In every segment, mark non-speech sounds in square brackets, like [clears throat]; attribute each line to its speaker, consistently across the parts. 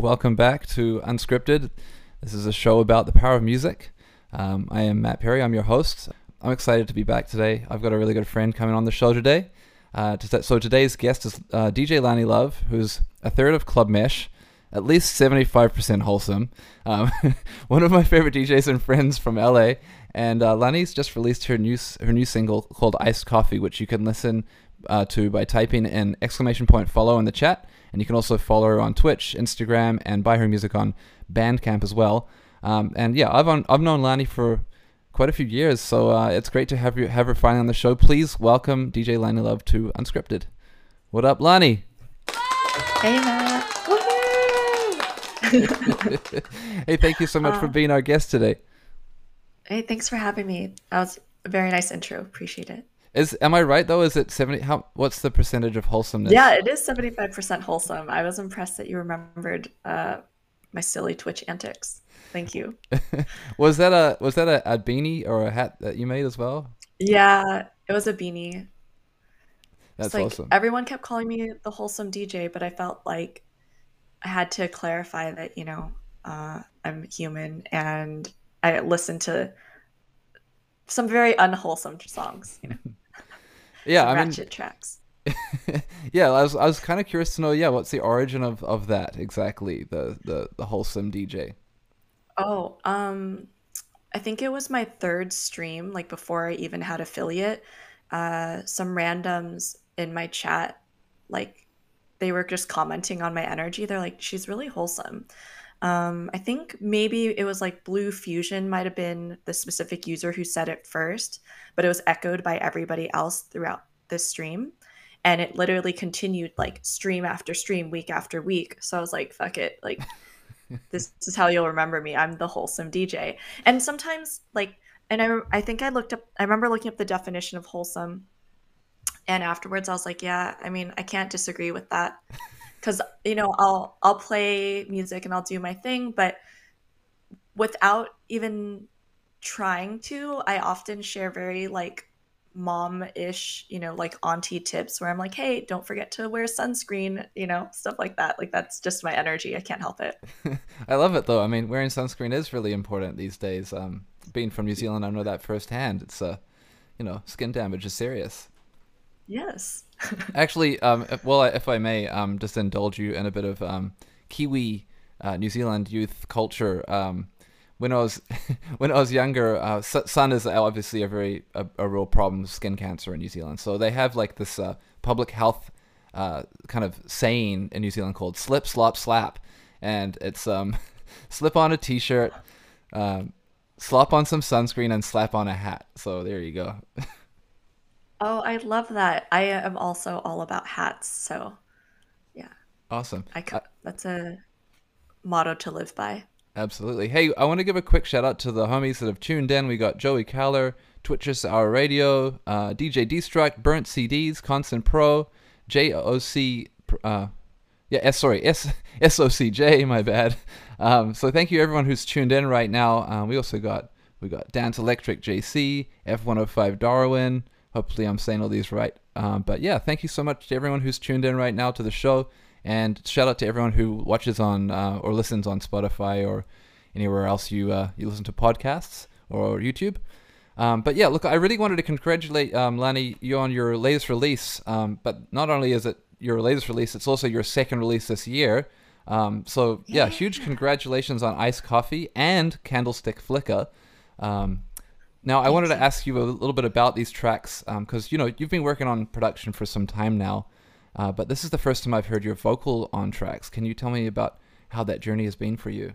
Speaker 1: Welcome back to Unscripted. This is a show about the power of music. Um, I am Matt Perry. I'm your host. I'm excited to be back today. I've got a really good friend coming on the show today. Uh, so today's guest is uh, DJ Lani Love, who's a third of Club Mesh, at least 75% wholesome. Um, [laughs] one of my favorite DJs and friends from LA. And uh, Lani's just released her new her new single called Iced Coffee, which you can listen uh, to by typing an exclamation point follow in the chat. And you can also follow her on Twitch, Instagram, and buy her music on Bandcamp as well. Um, and yeah, I've on, I've known Lani for quite a few years, so uh, it's great to have you have her finally on the show. Please welcome DJ Lani Love to Unscripted. What up, Lani?
Speaker 2: Hey, Matt. [laughs]
Speaker 1: hey, thank you so much uh, for being our guest today.
Speaker 2: Hey, thanks for having me. That was a very nice intro. Appreciate it.
Speaker 1: Is am I right though? Is it seventy? How? What's the percentage of wholesomeness?
Speaker 2: Yeah, it is seventy five percent wholesome. I was impressed that you remembered uh, my silly Twitch antics. Thank you. [laughs]
Speaker 1: was that a was that a, a, beanie or a hat that you made as well?
Speaker 2: Yeah, it was a beanie.
Speaker 1: That's like, awesome.
Speaker 2: Everyone kept calling me the wholesome DJ, but I felt like I had to clarify that you know uh, I'm human and I listen to some very unwholesome songs. You know? [laughs]
Speaker 1: yeah,
Speaker 2: I
Speaker 1: mean,
Speaker 2: ratchet tracks. [laughs]
Speaker 1: yeah, I was I was kind of curious to know. Yeah, what's the origin of, of that exactly? The the the wholesome DJ.
Speaker 2: Oh, um, I think it was my third stream, like before I even had affiliate. Uh, some randoms in my chat, like they were just commenting on my energy. They're like, "She's really wholesome." Um, I think maybe it was like Blue Fusion might have been the specific user who said it first, but it was echoed by everybody else throughout this stream. And it literally continued like stream after stream, week after week. So I was like, fuck it. Like, [laughs] this is how you'll remember me. I'm the wholesome DJ. And sometimes, like, and I, I think I looked up, I remember looking up the definition of wholesome. And afterwards, I was like, yeah, I mean, I can't disagree with that [laughs] because you know I'll I'll play music and I'll do my thing, but without even trying to, I often share very like mom-ish, you know, like auntie tips where I'm like, hey, don't forget to wear sunscreen, you know, stuff like that. Like that's just my energy. I can't help it. [laughs]
Speaker 1: I love it though. I mean, wearing sunscreen is really important these days. Um, being from New Zealand, I know that firsthand. It's uh, you know, skin damage is serious.
Speaker 2: Yes. [laughs]
Speaker 1: Actually, um, if, well, if I may, um, just indulge you in a bit of um, Kiwi uh, New Zealand youth culture. Um, when I was [laughs] when I was younger, uh, sun is obviously a very a, a, real problem, skin cancer in New Zealand. So they have like this uh, public health uh, kind of saying in New Zealand called "slip, slop, slap," and it's um, [laughs] slip on a t-shirt, um, slop on some sunscreen, and slap on a hat. So there you go.
Speaker 2: Oh, I love that. I am also all about hats, so yeah.
Speaker 1: Awesome.
Speaker 2: I uh, that's a motto to live by.
Speaker 1: Absolutely. Hey, I want to give a quick shout out to the homies that have tuned in. We got Joey Caller, Twitches Our Radio, uh, DJ Destruct, Burnt CDs, Constant Pro, JOC, uh, yeah, S, sorry, S, [laughs] SOCJ, my bad. Um, so thank you everyone who's tuned in right now. Um, we also got, we got Dance Electric JC, F105 Darwin, Hopefully, I'm saying all these right. Um, but yeah, thank you so much to everyone who's tuned in right now to the show. And shout out to everyone who watches on uh, or listens on Spotify or anywhere else you uh, you listen to podcasts or YouTube. Um, but yeah, look, I really wanted to congratulate um, Lani you on your latest release. Um, but not only is it your latest release, it's also your second release this year. Um, so yeah, huge congratulations on Ice Coffee and Candlestick Flicker. Now, I wanted to ask you a little bit about these tracks because um, you know you've been working on production for some time now, uh, but this is the first time I've heard your vocal on tracks. Can you tell me about how that journey has been for you?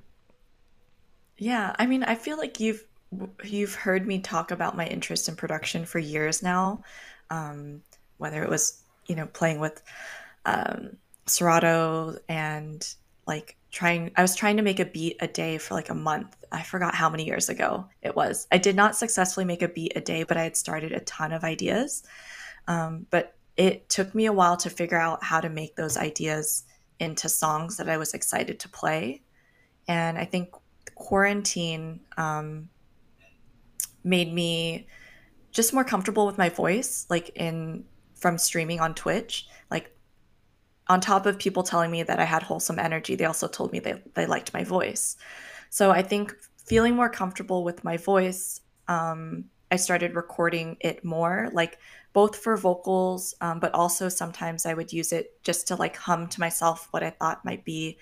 Speaker 2: Yeah, I mean, I feel like you've you've heard me talk about my interest in production for years now, um, whether it was you know playing with um, Serato and like trying I was trying to make a beat a day for like a month. I forgot how many years ago it was. I did not successfully make a beat a day, but I had started a ton of ideas. Um, but it took me a while to figure out how to make those ideas into songs that I was excited to play. And I think quarantine um, made me just more comfortable with my voice, like in from streaming on Twitch. On top of people telling me that I had wholesome energy, they also told me they, they liked my voice. So I think feeling more comfortable with my voice, um, I started recording it more, like both for vocals, um, but also sometimes I would use it just to like hum to myself what I thought might be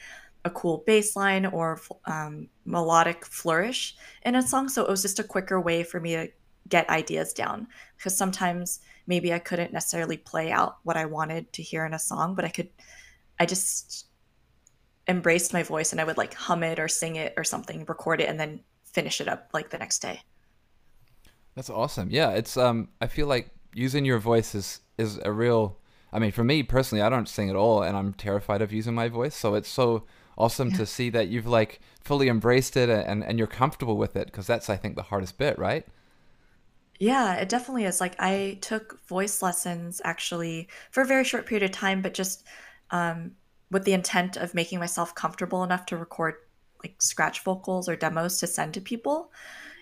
Speaker 2: a cool bass line or um, melodic flourish in a song. So it was just a quicker way for me to get ideas down because sometimes maybe I couldn't necessarily play out what I wanted to hear in a song, but I could, I just embraced my voice and I would like hum it or sing it or something, record it, and then finish it up like the next day.
Speaker 1: That's awesome. Yeah, it's um I feel like using your voice is is a real I mean, for me personally, I don't sing at all and I'm terrified of using my voice, so it's so awesome yeah. to see that you've like fully embraced it and and you're comfortable with it because that's I think the hardest bit, right?
Speaker 2: Yeah, it definitely is. Like I took voice lessons actually for a very short period of time, but just um, with the intent of making myself comfortable enough to record like scratch vocals or demos to send to people.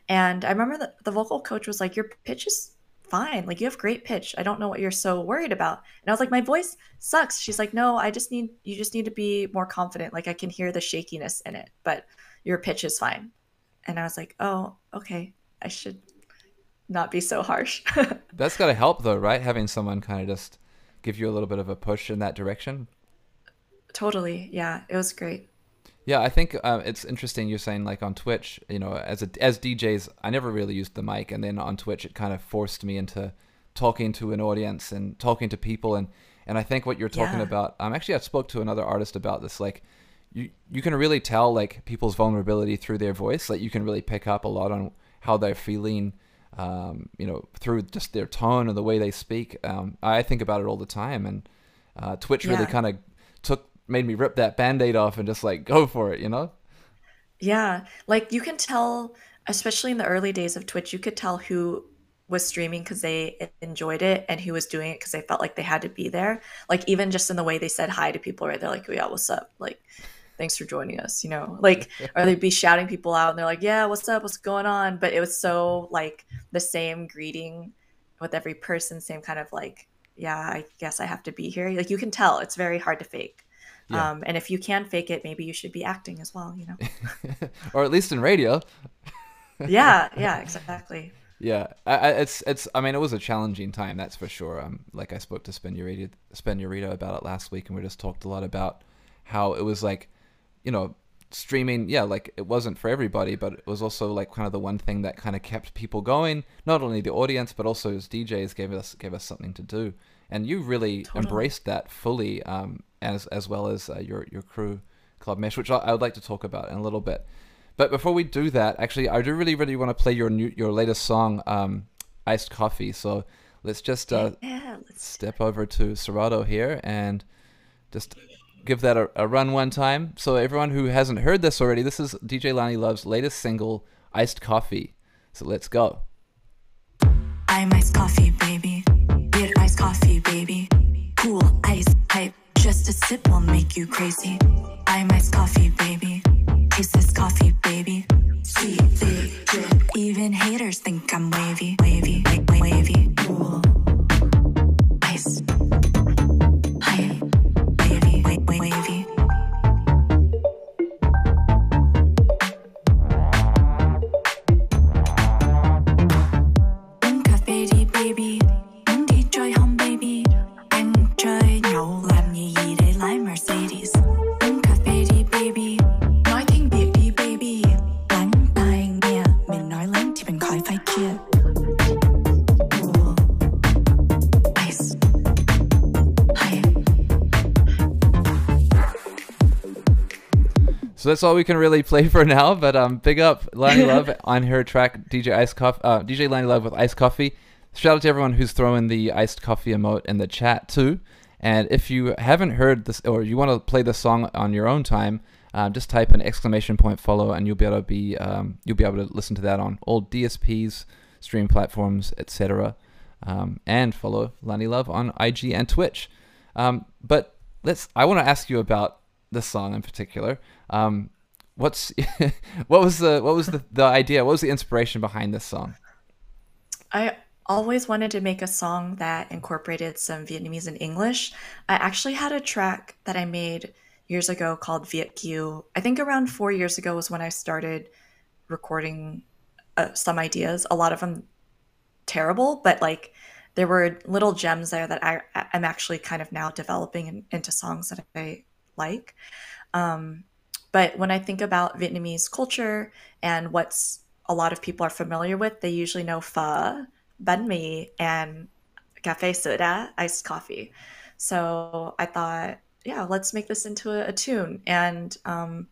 Speaker 2: And I remember that the vocal coach was like, Your pitch is fine. Like, you have great pitch. I don't know what you're so worried about. And I was like, My voice sucks. She's like, No, I just need, you just need to be more confident. Like, I can hear the shakiness in it, but your pitch is fine. And I was like, Oh, okay. I should not be so harsh. [laughs]
Speaker 1: That's got to help, though, right? Having someone kind of just give you a little bit of a push in that direction.
Speaker 2: Totally. Yeah. It was great.
Speaker 1: Yeah, I think uh, it's interesting. You're saying like on Twitch, you know, as a, as DJs, I never really used the mic, and then on Twitch, it kind of forced me into talking to an audience and talking to people, and and I think what you're talking yeah. about. Um, actually, I spoke to another artist about this. Like, you you can really tell like people's vulnerability through their voice. Like, you can really pick up a lot on how they're feeling. Um, you know, through just their tone and the way they speak. Um, I think about it all the time, and uh, Twitch yeah. really kind of took made me rip that band-aid off and just like go for it you know?
Speaker 2: Yeah. Like you can tell especially in the early days of twitch you could tell who was streaming because they enjoyed it and who was doing it because they felt like they had to be there. Like even just in the way they said hi to people right? They're like oh, yeah what's up? Like thanks for joining us you know like or they'd be shouting people out and they're like yeah what's up what's going on but it was so like the same greeting with every person same kind of like yeah i guess i have to be here like you can tell it's very hard to fake yeah. Um, and if you can fake it, maybe you should be acting as well, you know? [laughs]
Speaker 1: or at least in radio. [laughs]
Speaker 2: yeah, yeah, exactly.
Speaker 1: Yeah, I, I, it's it's. I mean, it was a challenging time, that's for sure. Um, like I spoke to Spenurita, Spenurita about it last week, and we just talked a lot about how it was like, you know, streaming. Yeah, like it wasn't for everybody, but it was also like kind of the one thing that kind of kept people going. Not only the audience, but also as DJs gave us gave us something to do. And you really totally. embraced that fully. Um, as as well as uh, your your crew club mesh, which I, I, would like to talk about in a little bit. But before we do that, actually, I do really really want to play your new your latest song, um, Iced Coffee. So let's just uh, yeah, let's... step over to Serato here and just give that a, a, run one time. So everyone who hasn't heard this already, this is DJ Lani Love's latest single, Iced Coffee. So let's go. I'm iced coffee, baby. Get iced coffee, baby. Cool ice pipe just a sip will make you crazy. I'm iced coffee, baby. Taste this coffee, baby. Sweet, big drip. Even haters think I'm wavy, wavy, wavy. Cool. That's all we can really play for now. But um, big up Lani [laughs] Love on her track DJ Ice Coffee, uh, DJ Lani Love with Ice Coffee. Shout out to everyone who's throwing the iced coffee emote in the chat too. And if you haven't heard this or you want to play the song on your own time, um, just type an exclamation point follow, and you'll be able to be um, you'll be able to listen to that on all DSPs, stream platforms, etc. Um, and follow Lani Love on IG and Twitch. Um, but let's. I want to ask you about this song in particular. Um, what's [laughs] what was the what was the, the idea? What was the inspiration behind this song?
Speaker 2: I always wanted to make a song that incorporated some Vietnamese and English. I actually had a track that I made years ago called Viet Q. I think around four years ago was when I started recording uh, some ideas. A lot of them terrible, but like there were little gems there that I am actually kind of now developing in, into songs that I like. Um, but when I think about Vietnamese culture and what's a lot of people are familiar with, they usually know pho, banh mi, and cafe soda, iced coffee. So I thought, yeah, let's make this into a, a tune. And um,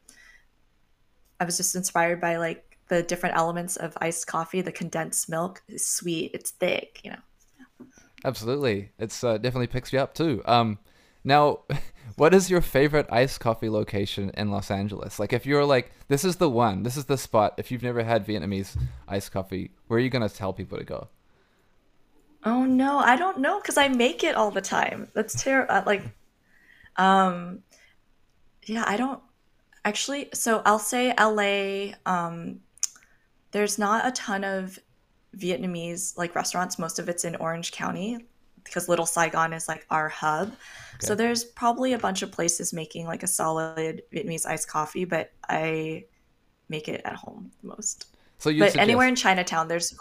Speaker 2: I was just inspired by like the different elements of iced coffee. The condensed milk is sweet, it's thick, you know.
Speaker 1: Absolutely, it's uh, definitely picks you up too. Um, now, [laughs] what is your favorite iced coffee location in Los Angeles? Like, if you're like, this is the one, this is the spot. If you've never had Vietnamese iced coffee, where are you gonna tell people to go?
Speaker 2: Oh no, I don't know because I make it all the time. That's terrible. Uh, like, um, yeah, I don't actually. So I'll say LA. Um, there's not a ton of Vietnamese like restaurants. Most of it's in Orange County because Little Saigon is like our hub. Okay. So there's probably a bunch of places making like a solid Vietnamese iced coffee, but I make it at home most. So you but suggest... anywhere in Chinatown, there's,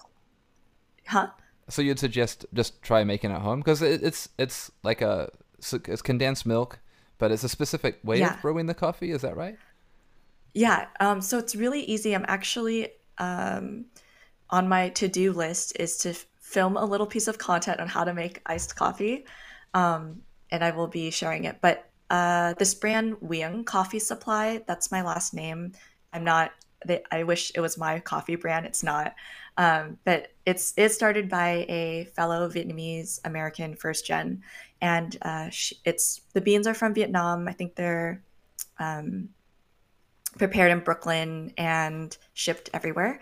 Speaker 2: huh?
Speaker 1: So you'd suggest just try making it at home because it, it's it's like a it's condensed milk, but it's a specific way yeah. of brewing the coffee. Is that right?
Speaker 2: Yeah. Um, so it's really easy. I'm actually um, on my to do list is to film a little piece of content on how to make iced coffee, um, and I will be sharing it. But uh, this brand Nguyen Coffee Supply, that's my last name. I'm not. They, I wish it was my coffee brand. It's not. Um, but it's it's started by a fellow Vietnamese American first gen, and uh, she, it's the beans are from Vietnam. I think they're um, prepared in Brooklyn and shipped everywhere.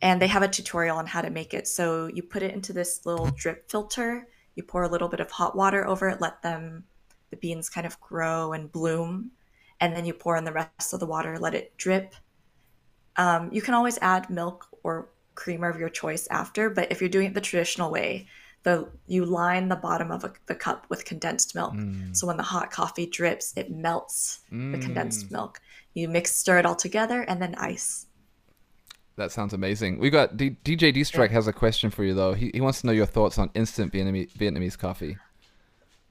Speaker 2: And they have a tutorial on how to make it. So you put it into this little drip filter, you pour a little bit of hot water over it, let them, the beans kind of grow and bloom. And then you pour in the rest of the water, let it drip. Um, you can always add milk or creamer of your choice after, but if you're doing it the traditional way, the you line the bottom of a, the cup with condensed milk. Mm. So when the hot coffee drips, it melts mm. the condensed milk. You mix, stir it all together, and then ice.
Speaker 1: That sounds amazing. We got D- DJ D Strike has a question for you though. He he wants to know your thoughts on instant Vietnamese, Vietnamese coffee.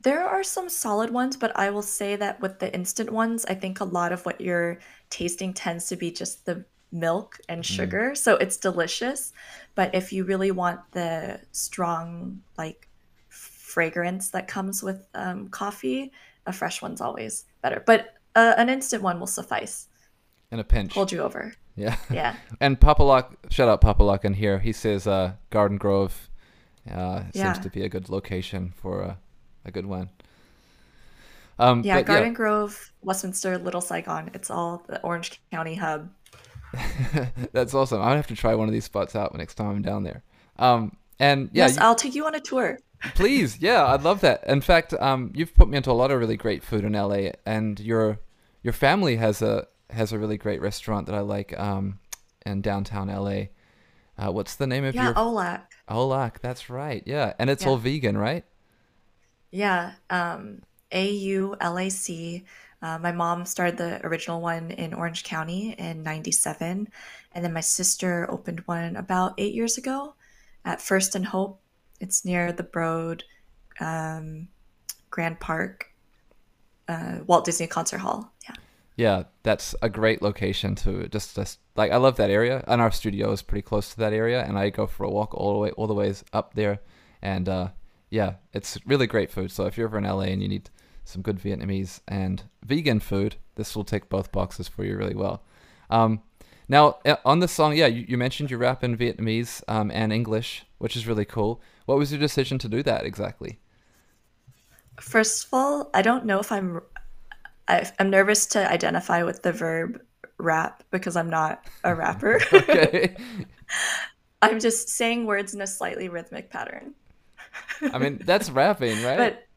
Speaker 2: There are some solid ones, but I will say that with the instant ones, I think a lot of what you're tasting tends to be just the milk and mm. sugar. Mm. So it's delicious. But if you really want the strong, like, fragrance that comes with um, coffee, a fresh one's always better. But uh, an instant one will suffice.
Speaker 1: In a pinch.
Speaker 2: Hold you over.
Speaker 1: Yeah. [laughs]
Speaker 2: Yeah. [laughs]
Speaker 1: and Papalock, shout out Papalock in here. He says uh, Garden Grove uh, yeah. seems to be a good location for a, a good one.
Speaker 2: Um, yeah, Garden yeah. Grove, Westminster, Little Saigon. It's all the Orange County hub. [laughs]
Speaker 1: That's awesome. i to have to try one of these spots out next time I'm down there. Um, and yeah,
Speaker 2: yes, you, I'll take you on a tour.
Speaker 1: Please, yeah, I'd love that. In fact, um, you've put me into a lot of really great food in LA, and your your family has a has a really great restaurant that I like um, in downtown LA. Uh, what's the name of your
Speaker 2: yeah,
Speaker 1: your?
Speaker 2: Au Lac.
Speaker 1: Aulak, that's right. Yeah, and it's yeah. all vegan, right?
Speaker 2: Yeah, um, A U L A C. Uh, my mom started the original one in Orange County in 97. And then my sister opened one about eight years ago at First and Hope. It's near the Broad um, Grand Park, uh, Walt Disney Concert Hall. Yeah.
Speaker 1: Yeah, that's a great location to just, just like I love that area, and our studio is pretty close to that area, and I go for a walk all the way all the ways up there, and uh, yeah, it's really great food. So if you're ever in LA and you need some good Vietnamese and vegan food, this will tick both boxes for you really well. Um, now, uh, on the song, yeah, you, you mentioned you rap in Vietnamese um, and English, which is really cool. What was your decision to do that exactly?
Speaker 2: First of all, I don't know if I'm. I'm nervous to identify with the verb rap because I'm not a rapper. [laughs] okay. [laughs] I'm just saying words in a slightly rhythmic pattern.
Speaker 1: I mean, that's [laughs] rapping, right?
Speaker 2: But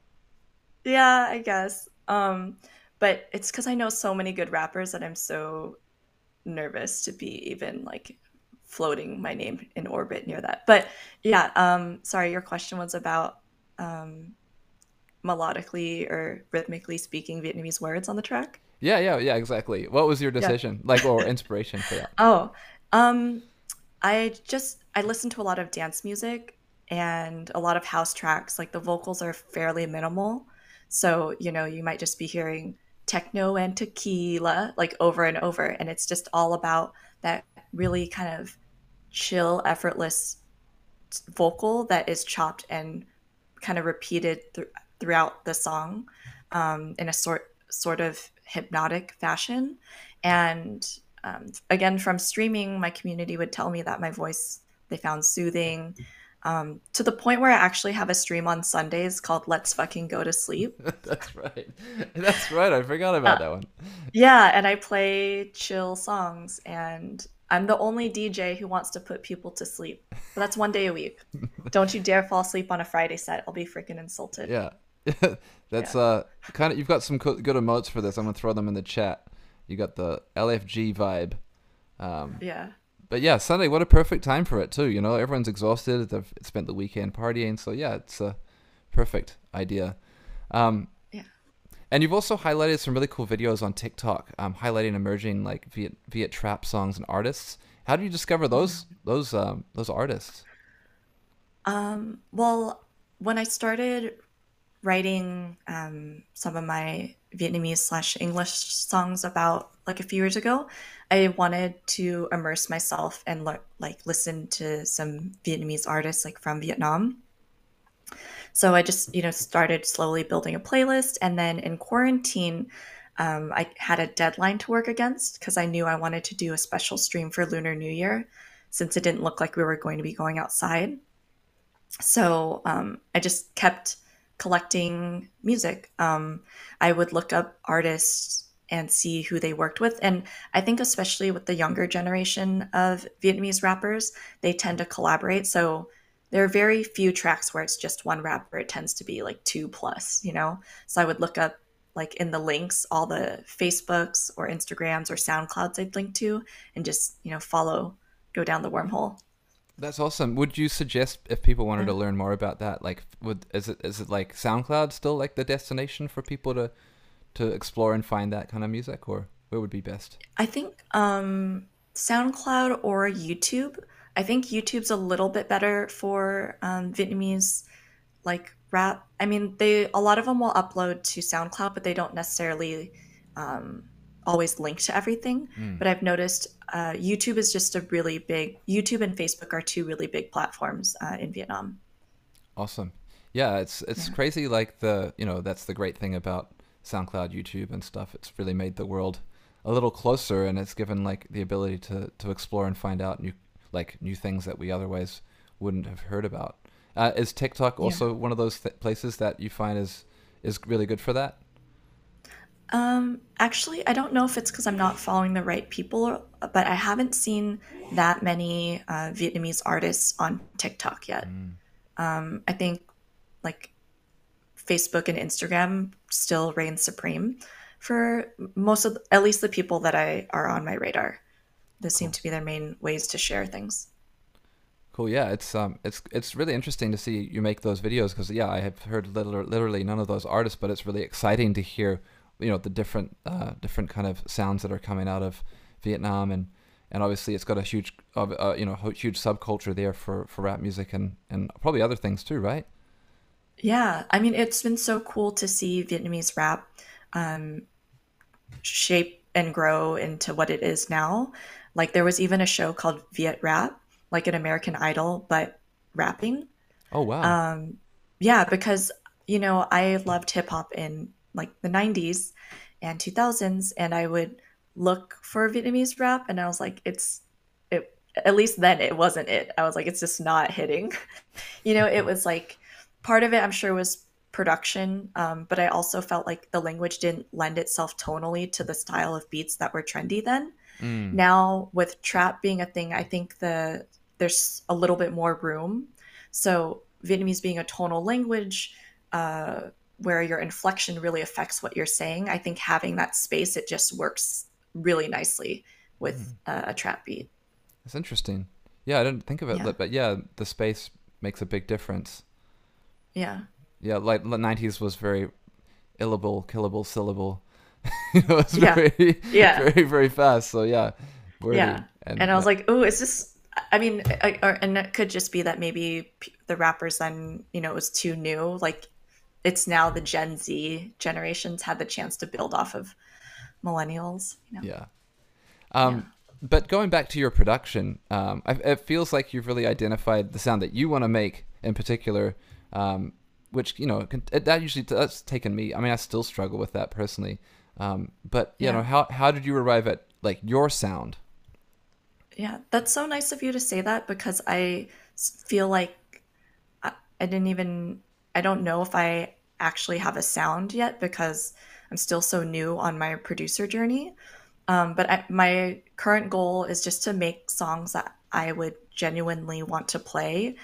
Speaker 2: yeah, I guess. Um, but it's because I know so many good rappers that I'm so nervous to be even like floating my name in orbit near that. But yeah, um, sorry, your question was about um, melodically or rhythmically speaking Vietnamese words on the track.
Speaker 1: Yeah, yeah, yeah, exactly. What was your decision, yeah. like, or inspiration for that? [laughs]
Speaker 2: Oh, um, I just I listen to a lot of dance music and a lot of house tracks. Like the vocals are fairly minimal, so you know you might just be hearing techno and tequila like over and over, and it's just all about that really kind of chill, effortless vocal that is chopped and kind of repeated th- throughout the song um, in a sort sort of hypnotic fashion. And um, again, from streaming, my community would tell me that my voice they found soothing. Um, to the point where I actually have a stream on Sundays called "Let's Fucking Go to Sleep." [laughs]
Speaker 1: That's right. That's right. I forgot about uh, that one.
Speaker 2: Yeah, and I play chill songs, and I'm the only DJ who wants to put people to sleep. But that's one day a week. [laughs] Don't you dare fall asleep on a Friday set. I'll be freaking insulted.
Speaker 1: Yeah. [laughs] that's yeah. uh kind of you've got some good emotes for this. I'm going to throw them in the chat. You got the LFG vibe.
Speaker 2: Um, yeah.
Speaker 1: But yeah, Sunday, what a perfect time for it too. You know, everyone's exhausted. They've spent the weekend partying, so yeah, it's a perfect idea. Um, yeah. and you've also highlighted some really cool videos on TikTok, um, highlighting emerging like Viet Viet trap songs and artists. How did you discover those those um, those artists?
Speaker 2: Um, well, when I started writing um, some of my Vietnamese slash English songs about like a few years ago, I wanted to immerse myself and like listen to some Vietnamese artists like from Vietnam. So I just, you know, started slowly building a playlist. And then in quarantine, um, I had a deadline to work against because I knew I wanted to do a special stream for Lunar New Year since it didn't look like we were going to be going outside. So um, I just kept collecting music. Um, I would look up artists and see who they worked with. And I think, especially with the younger generation of Vietnamese rappers, they tend to collaborate. So there are very few tracks where it's just one rapper. It tends to be like two plus, you know? So I would look up like in the links all the Facebooks or Instagrams or SoundClouds I'd link to and just, you know, follow, go down the wormhole.
Speaker 1: That's awesome. Would you suggest if people wanted to learn more about that, like would is it is it like SoundCloud still like the destination for people to to explore and find that kind of music or where would be best?
Speaker 2: I think um SoundCloud or YouTube I think YouTube's a little bit better for um, Vietnamese like rap. I mean, they a lot of them will upload to SoundCloud, but they don't necessarily um, always link to everything. Mm. But I've noticed uh, YouTube is just a really big. YouTube and Facebook are two really big platforms uh, in Vietnam.
Speaker 1: Awesome. Yeah, it's it's yeah. crazy. Like the you know that's the great thing about SoundCloud, YouTube, and stuff. It's really made the world a little closer, and it's given like the ability to to explore and find out new like new things that we otherwise wouldn't have heard about. Uh, is TikTok also yeah. one of those th- places that you find is is really good for that?
Speaker 2: Um, actually, I don't know if it's because I'm not following the right people, but I haven't seen that many uh, Vietnamese artists on TikTok yet. Mm. Um, I think like Facebook and Instagram still reign supreme for most of, the, at least the people that I are on my radar. Those cool. seem to be their main ways to share things.
Speaker 1: Cool. Yeah, it's um, it's it's really interesting to see you make those videos because yeah, I have heard literally, literally none of those artists, but it's really exciting to hear, you know, the different uh, different kind of sounds that are coming out of Vietnam and and obviously it's got a huge uh, you know huge subculture there for for rap music and and probably other things too, right?
Speaker 2: Yeah, I mean it's been so cool to see Vietnamese rap um, shape and grow into what it is now. Like there was even a show called Viet Rap, like an American Idol, but rapping.
Speaker 1: Oh wow.
Speaker 2: Um, yeah, because you know I loved hip hop in like the '90s and 2000s, and I would look for Vietnamese rap, and I was like, it's it. At least then it wasn't it. I was like, it's just not hitting. [laughs] you know, it was like part of it. I'm sure was production, um, but I also felt like the language didn't lend itself tonally to the style of beats that were trendy then. Mm. Now with trap being a thing, I think the there's a little bit more room. So Vietnamese being a tonal language, uh, where your inflection really affects what you're saying, I think having that space it just works really nicely with mm. uh, a trap beat.
Speaker 1: That's interesting. Yeah, I didn't think of it,
Speaker 2: Yeah.
Speaker 1: but- yeah, the space makes a big difference.
Speaker 2: Yeah.
Speaker 1: Yeah, like the nineties was very illable, killable, syllable. you know, it's
Speaker 2: Yeah.
Speaker 1: very,
Speaker 2: Yeah. [laughs]
Speaker 1: very, very fast. So yeah, wordy.
Speaker 2: Yeah. And I was like, oh, is this? I mean, I, or, and it could just be that maybe p- the rappers then, you know, it was too new. Like, it's now the Gen Z generations had the chance to build off of millennials. You know?
Speaker 1: yeah. Um, but going back to your production, um, I, it feels like you've really identified the sound that you want to make in particular. Um, which you know, can, it, that usually that's taken me. I mean, I still struggle with that personally. Um, but you
Speaker 2: Yeah.
Speaker 1: know, how how did you arrive at like your sound?
Speaker 2: Yeah, that's so nice of you to say that because I feel like I, I didn't even, I don't know if I actually have a sound yet because I'm still so new on my producer journey. Um, but I, my current goal is just to make songs that I would genuinely want to play.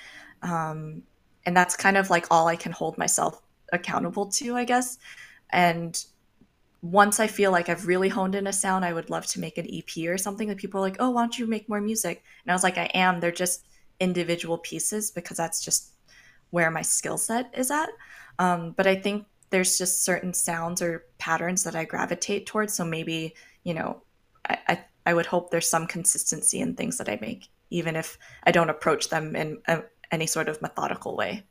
Speaker 2: Um, and that's kind of like all I can hold myself accountable to, I guess. And once I feel like I've really honed in a sound, I would love to make an EP or something that people are like, oh, why don't you make more music? And I was like, I am. They're just individual pieces because that's just where my skill set is at. Um, but I think there's just certain sounds or patterns that I gravitate towards. So maybe, you know, I, I, I would hope there's some consistency in things that I make, even if I don't approach them in a, any sort of methodical way.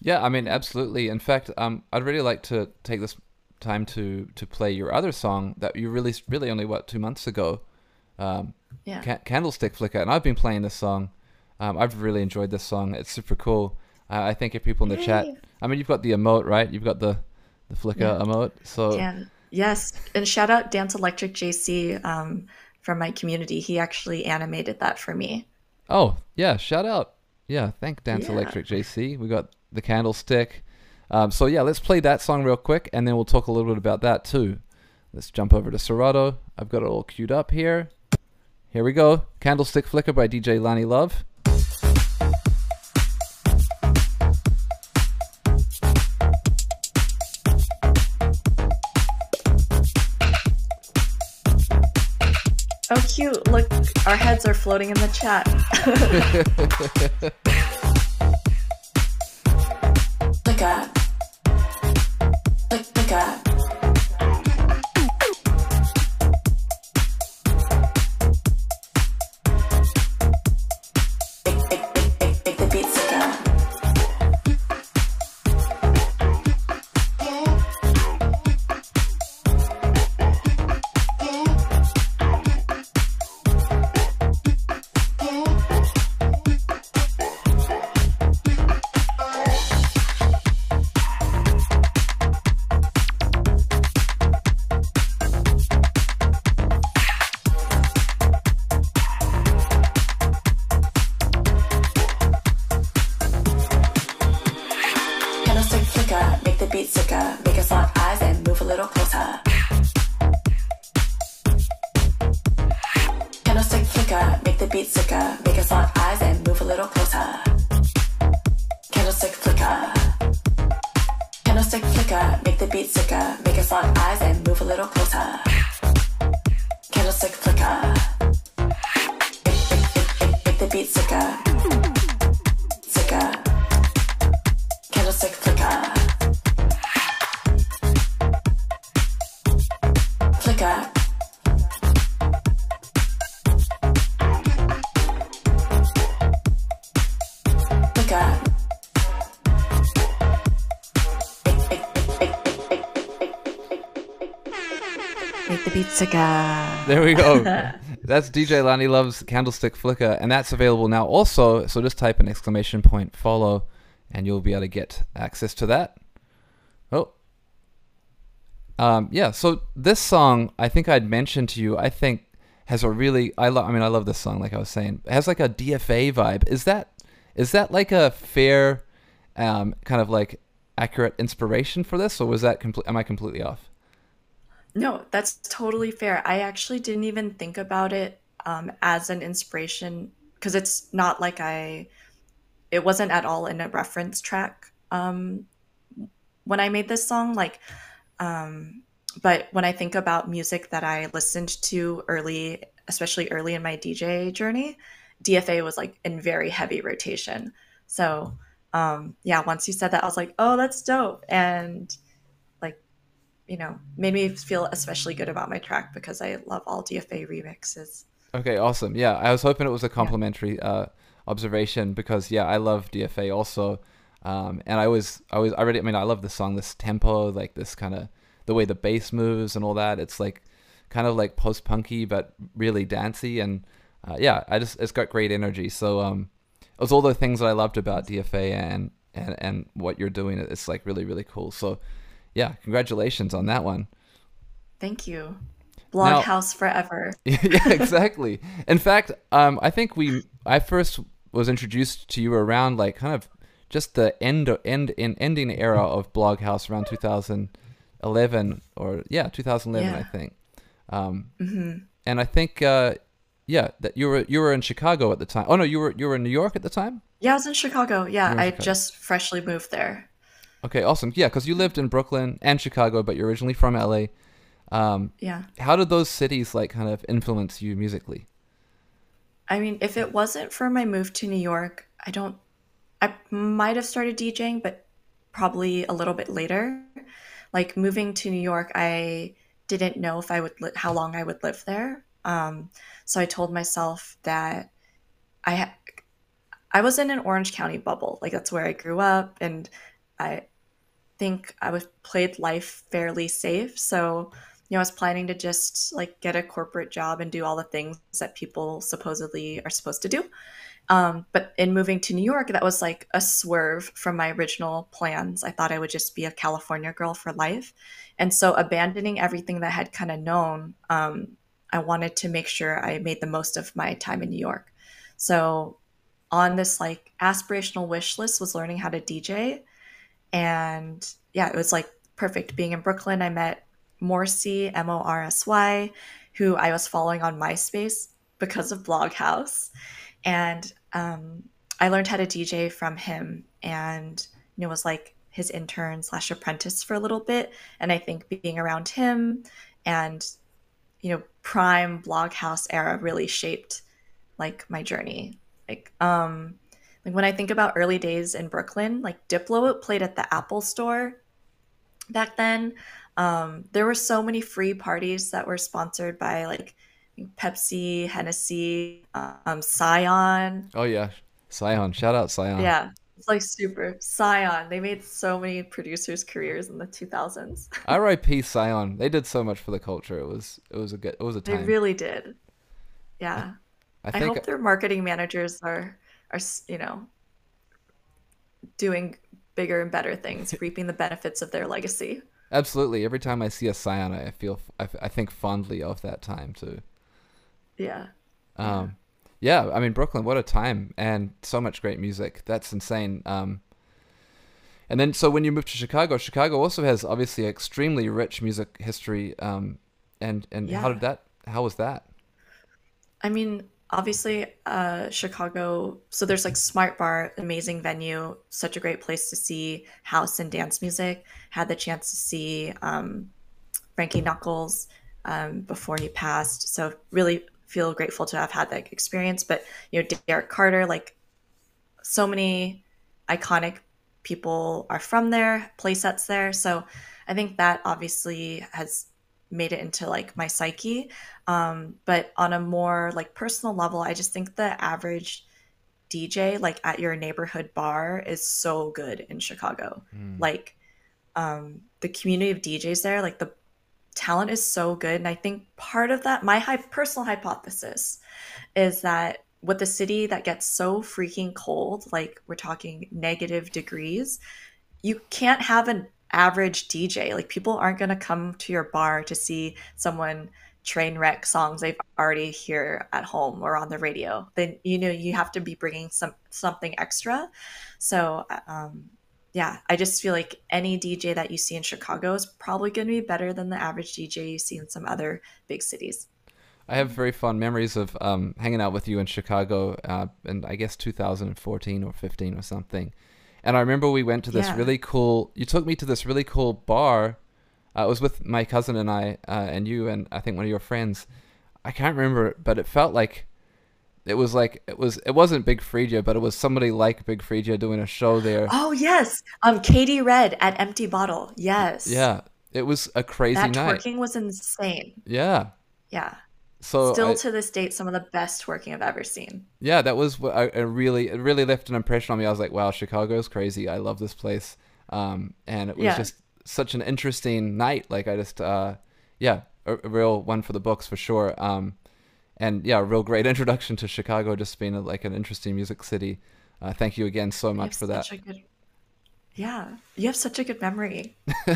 Speaker 1: Yeah, I mean, absolutely. In fact, um, I'd really like to take this time to to play your other song that you released really only what two months ago, um,
Speaker 2: Yeah.
Speaker 1: Ca- Candlestick Flicker, and I've been playing this song. Um, I've really enjoyed this song. It's super cool. I think if people in the chat, I mean, you've got the emote, right? You've got the the flicker
Speaker 2: Yeah.
Speaker 1: emote. So
Speaker 2: Dan, yes, and shout out Dance Electric JC um, from my community. He actually animated that for me.
Speaker 1: Oh, yeah, shout out. Yeah, thank Dance
Speaker 2: Yeah.
Speaker 1: Electric JC. We got the candlestick. Um, so yeah, let's play that song real quick and then we'll talk a little bit about that too. Let's jump over to Serato. I've got it all queued up here. Here we go. Candlestick Flicker by DJ Lani Love.
Speaker 2: Cute! Look, our heads are floating in the chat. [laughs] [laughs] Flicker. Flick, Make the beat sicker.
Speaker 1: There we go. [laughs] that's DJ Lani Love's Candlestick Flicker, and that's available now also. So just type an exclamation point follow, and you'll be able to get access to that. Oh. Um, yeah, so this song, I think I'd mentioned to you, I think has a really, I love, I mean, I love this song, like I was saying. It has like a DFA vibe. Is that, is that like a fair, um, kind of like accurate inspiration for this, or was that complete, am I completely off?
Speaker 2: No, that's totally fair. I actually didn't even think about it um, as an inspiration because it's not like I, it wasn't at all in a reference track um, when I made this song. Like, um, but when I think about music that I listened to early, especially early in my DJ journey, DFA was like in very heavy rotation. So um, yeah, once you said that, I was like, oh, that's dope, and you know, made me feel especially good about my track because I love all DFA remixes.
Speaker 1: Okay, awesome. Yeah, I was hoping it was a complimentary yeah. uh, observation because yeah, I love DFA also, um, and I was I was I already. I mean, I love the song, this tempo, like this kind of the way the bass moves and all that. It's like kind of like post punky but really dancey, and uh, yeah, I just it's got great energy. So um, it was all the things that I loved about DFA and and and what you're doing. It's like really really cool. So yeah, congratulations on that one.
Speaker 2: Thank you. Bloghouse forever. [laughs]
Speaker 1: yeah, exactly. In fact, um, I think we I first was introduced to you around like kind of just the end end in ending era of Bloghouse around 2011 or yeah 2011 yeah. I think. Um, mm-hmm. And I think uh, yeah that you were you were in Chicago at the time. Oh no, you were you were in New York at the time.
Speaker 2: Yeah, I was in Chicago. Yeah, in I Chicago. just freshly moved there.
Speaker 1: Okay, awesome. Yeah, because you lived in Brooklyn and Chicago, but you're originally from LA. Um,
Speaker 2: yeah.
Speaker 1: How did those cities like kind of influence you musically?
Speaker 2: I mean, if it wasn't for my move to New York, I don't. I might have started DJing, but probably a little bit later. Like moving to New York, I didn't know if I would li- how long I would live there. Um, so I told myself that I ha- I was in an Orange County bubble. Like that's where I grew up, and I think I was played life fairly safe. So you know, I was planning to just like get a corporate job and do all the things that people supposedly are supposed to do. Um, but in moving to New York, that was like a swerve from my original plans. I thought I would just be a California girl for life. And so, abandoning everything that I had kind of known, um, I wanted to make sure I made the most of my time in New York. So, on this like aspirational wish list was learning how to DJ. And yeah, it was like perfect being in Brooklyn. I met Morsy, M O R S Y, who I was following on MySpace because of Bloghouse. And um, I learned how to DJ from him and you know was like his intern slash apprentice for a little bit. And I think being around him and you know prime Bloghouse era really shaped like my journey. Like um like when I think about early days in Brooklyn, like Diplo played at the Apple store back then. Um, there were so many free parties that were sponsored by like Pepsi, Hennessy, um, Scion.
Speaker 1: Oh yeah, Scion! Shout out Scion.
Speaker 2: Yeah, it's like super Scion. They made so many producers' careers in the 2000s. [laughs]
Speaker 1: R.I.P. Scion. They did so much for the culture. It was it was a good it was a time.
Speaker 2: They really did. Yeah. I, I, I hope their marketing managers are are you know doing bigger and better things, [laughs] reaping the benefits of their legacy.
Speaker 1: Absolutely. Every time I see a Scion, I feel I, I think fondly of that time too.
Speaker 2: Yeah.
Speaker 1: Um, yeah. I mean Brooklyn, what a time, and so much great music. That's insane. Um, and then so when you move to Chicago, Chicago also has obviously extremely rich music history. Um, and and yeah. how did that? How was that?
Speaker 2: I mean, obviously uh, chicago so there's like smart bar amazing venue such a great place to see house and dance music. Had the chance to see um, frankie knuckles um, before he passed so really feel grateful to have had that experience. But you know derrick carter like so many iconic people are from there play sets there. So i think that obviously has made it into like my psyche. Um, but on a more like personal level, I just think the average DJ like at your neighborhood bar is so good in Chicago. Mm. Like um, the community of DJs there, like the talent is so good. And I think part of that, my high, personal hypothesis is that with a city that gets so freaking cold, like we're talking negative degrees, you can't have an average DJ. Like people aren't going to come to your bar to see someone train wreck songs they've already hear at home or on the radio. Then you know you have to be bringing some something extra. So um, yeah, I just feel like any DJ that you see in Chicago is probably going to be better than the average DJ you see in some other big cities.
Speaker 1: I have very fond memories of um, hanging out with you in Chicago uh, in I guess 2014 or 15 or something and I remember we went to this yeah. really cool. You took me to this really cool bar. Uh, it was with my cousin and I, uh, and you, and I think one of your friends. I can't remember, but it felt like it was like it was it wasn't Big Freedia, but it was somebody like Big Freedia doing a show there.
Speaker 2: Oh yes, um, Katey Red at Empty Bottle. Yes.
Speaker 1: Yeah, it was a crazy
Speaker 2: That
Speaker 1: night.
Speaker 2: twerking was insane.
Speaker 1: Yeah.
Speaker 2: Yeah.
Speaker 1: So
Speaker 2: Still
Speaker 1: I-
Speaker 2: to this date, some of the best twerking I've ever seen.
Speaker 1: yeah, that was what I, I really it really left an impression on me. I was like, wow, Chicago's crazy. I love this place. Um, and it was
Speaker 2: Yeah.
Speaker 1: just such an interesting night. Like I just uh, yeah, a, a real one for the books for sure. Um, and yeah, a real great [laughs] introduction to Chicago, just being a, like an interesting music city. Uh, thank you again so much for that.
Speaker 2: good. Yeah, you have such a good memory. [laughs]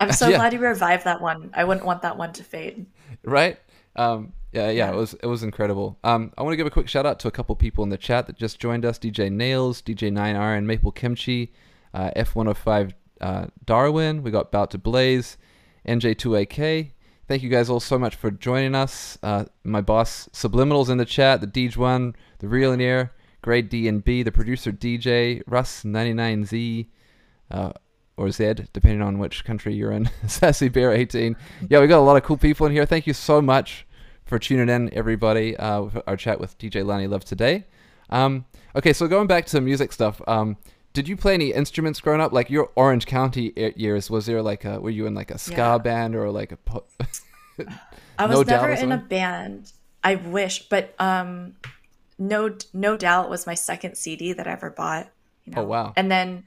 Speaker 2: I'm so
Speaker 1: Yeah.
Speaker 2: glad you revived that one. I wouldn't want that one to fade.
Speaker 1: right? Um, yeah, yeah, it was it was incredible. Um, I want to give a quick shout out to a couple people in the chat that just joined us: DJ Nails, DJ 9R, and Maple Kimchi, uh, F105 uh, Darwin. We got Bout to Blaze, NJ2AK. Thank you guys all so much for joining us. Uh, my boss Subliminals in the chat, the Deej One, the Real in Air, Grade D and B, the producer DJ, Russ 99Z. Uh, or Z, depending on which country you're in. [laughs] Sassy Bear 18. Yeah, we got a lot of cool people in here. Thank you so much for tuning in, everybody. Uh, with our chat with DJ Lani Love today. Um, okay, so going back to the music stuff. Um, did you play any instruments growing up? Like your Orange County years, was there like a were you in like a ska
Speaker 2: Yeah.
Speaker 1: band or like a po-
Speaker 2: I [laughs] was
Speaker 1: No
Speaker 2: never in a band. I wish, but um, no, no doubt was my second CD that I ever bought. You
Speaker 1: Oh, wow.
Speaker 2: And then,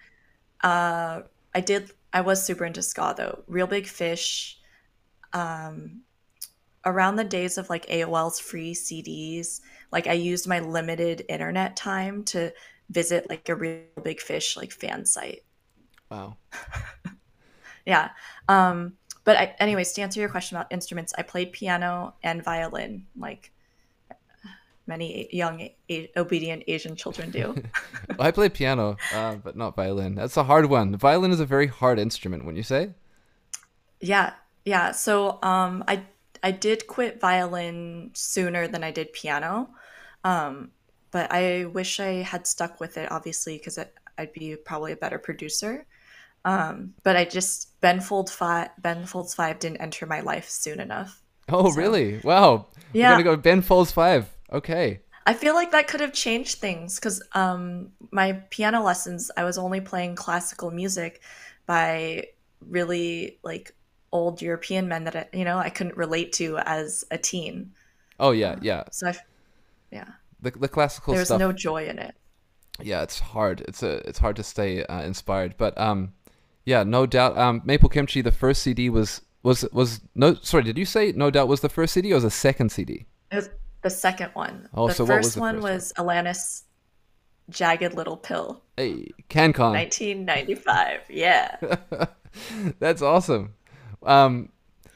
Speaker 2: uh, I did. I was super into ska though. Real Big Fish. Um, around the days of like AOL's free CDs, like I used my limited internet time to visit like a Real Big Fish like fan site.
Speaker 1: wow? [laughs]
Speaker 2: Yeah. Um, but I, anyways, to answer your question about instruments, I played piano and violin, like many young a- obedient Asian children do. [laughs]
Speaker 1: Well, I play piano, uh, but not violin. That's a hard one. Violin is a very hard instrument. When you say,
Speaker 2: yeah, yeah. So um, I I did quit violin sooner than I did piano, um, but I wish I had stuck with it, obviously, because I'd be probably a better producer. Um, but I just Ben Folds Five Ben Folds Five didn't enter my life soon enough.
Speaker 1: oh
Speaker 2: So-
Speaker 1: really? Wow. We're
Speaker 2: Yeah.
Speaker 1: gonna go Ben Folds Five. Okay.
Speaker 2: I feel like that could have changed things because um, my piano lessons, I was only playing classical music by really like old European men that I, you know I couldn't relate to as a teen.
Speaker 1: Oh yeah, yeah.
Speaker 2: So I, yeah,
Speaker 1: The the classical
Speaker 2: There's
Speaker 1: stuff.
Speaker 2: no joy in it.
Speaker 1: yeah, it's hard. It's a it's hard to stay uh, inspired, but um, yeah, no doubt. Um, Maple Kimchi, the first CD was was was no. Sorry, did you say no doubt was the first CD or was the second CD?
Speaker 2: It was the second one.
Speaker 1: Oh,
Speaker 2: the
Speaker 1: so
Speaker 2: first
Speaker 1: what was the
Speaker 2: one
Speaker 1: first one?
Speaker 2: was Alanis Jagged Little Pill,
Speaker 1: Hey, CanCon.
Speaker 2: 1995. Yeah. [laughs]
Speaker 1: That's awesome. Um,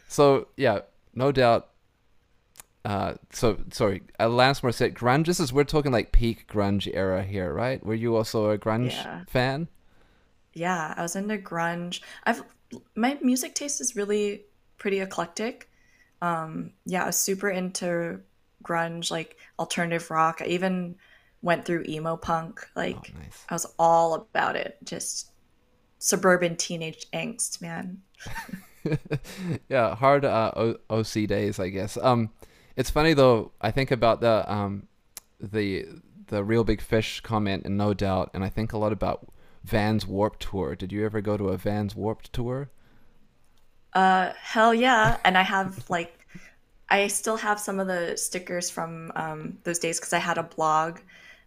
Speaker 1: so yeah, no doubt. Uh, so sorry, Alanis Morissette grunge. This is we're talking like peak grunge era here, right? Were you also a grunge
Speaker 2: Yeah.
Speaker 1: fan?
Speaker 2: Yeah, I was into grunge. I've my music taste is really pretty eclectic. Um, yeah, I was super into grunge, like alternative rock. I even went through emo punk. Like
Speaker 1: Oh, nice.
Speaker 2: I was all about it. Just suburban teenage angst, man. [laughs] [laughs]
Speaker 1: yeah, hard uh, o- OC days, I guess. Um, it's funny though. I think about the um, the the real big fish comment, and no doubt, and I think a lot about Vans Warped Tour. Did you ever go to a Vans Warped Tour?
Speaker 2: Uh, hell yeah. And I have like, I still have some of the stickers from um, those days because I had a blog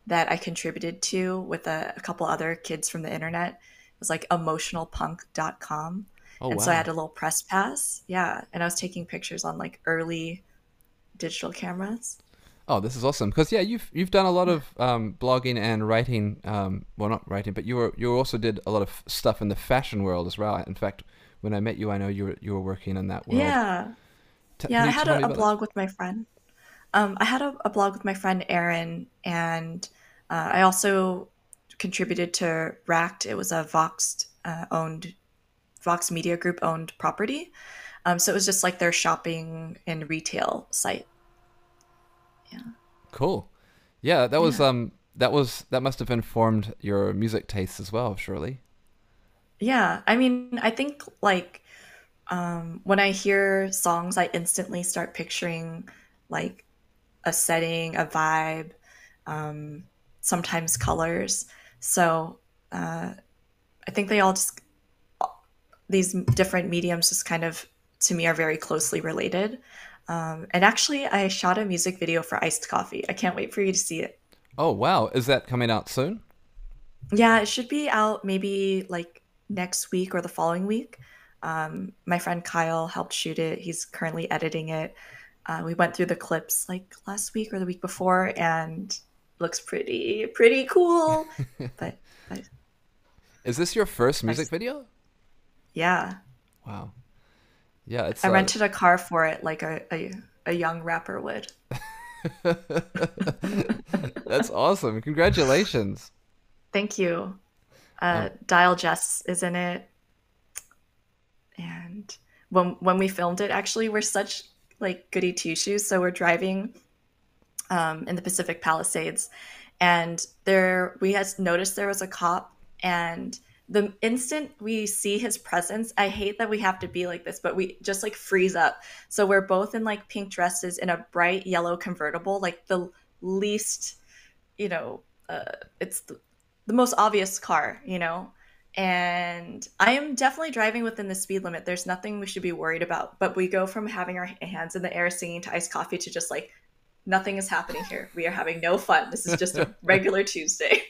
Speaker 2: that I contributed to with a, a couple other kids from the internet. It was like emotionalpunk.com.
Speaker 1: Oh
Speaker 2: and
Speaker 1: wow!
Speaker 2: so I had a little press pass. Yeah. And I was taking pictures on like early digital cameras.
Speaker 1: Oh, this is awesome because yeah, you've you've done a lot of um, blogging and writing. Um, well, not writing, but you were you also did a lot of stuff in the fashion world as well. In fact, when I met you, I know you were you were working in that world.
Speaker 2: Yeah.
Speaker 1: T-
Speaker 2: Yeah, I had a, a
Speaker 1: about that?
Speaker 2: blog with my friend. Um, I had a, a blog with my friend Erin, and uh, I also contributed to Racked. It was a Vox uh, owned, Vox Media Group owned property. Um, so it was just like their shopping and retail site. Yeah.
Speaker 1: Cool. Yeah, that was
Speaker 2: Yeah.
Speaker 1: um that was that must have informed your music tastes as well, surely.
Speaker 2: Yeah, I mean, I think like um, when I hear songs, I instantly start picturing like a setting, a vibe, um, sometimes colors. So uh, I think they all just these different mediums just kind of to me are very closely related. Um, and actually, I shot a music video for iced coffee. I can't wait for you to see it.
Speaker 1: Oh wow, is that coming out soon?
Speaker 2: Yeah, it should be out maybe like next week or the following week. Um, my friend Kyle helped shoot it. He's currently editing it. Uh, we went through the clips like last week or the week before, and looks pretty pretty cool. [laughs] but, but
Speaker 1: is this your first music video?
Speaker 2: Yeah.
Speaker 1: Wow. Yeah, it's.
Speaker 2: I uh, rented a car for it, like a a, a young rapper would. [laughs]
Speaker 1: That's awesome! Congratulations.
Speaker 2: Thank you. Uh, um, Dial Jess is in it, and when when we filmed it, actually, we're such like goody two shoes. So we're driving um, in the Pacific Palisades, and there we had noticed there was a cop, and the instant we see his presence, I hate that we have to be like this, but we just like freeze up. So we're both in like pink dresses in a bright yellow convertible, like the least, you know, uh, it's the, the most obvious car, you know. And I am definitely driving within the speed limit. There's nothing we should be worried about. But we go from having our hands in the air singing to iced coffee to just like nothing is happening here. We are having no fun. This is just a [laughs] regular Tuesday.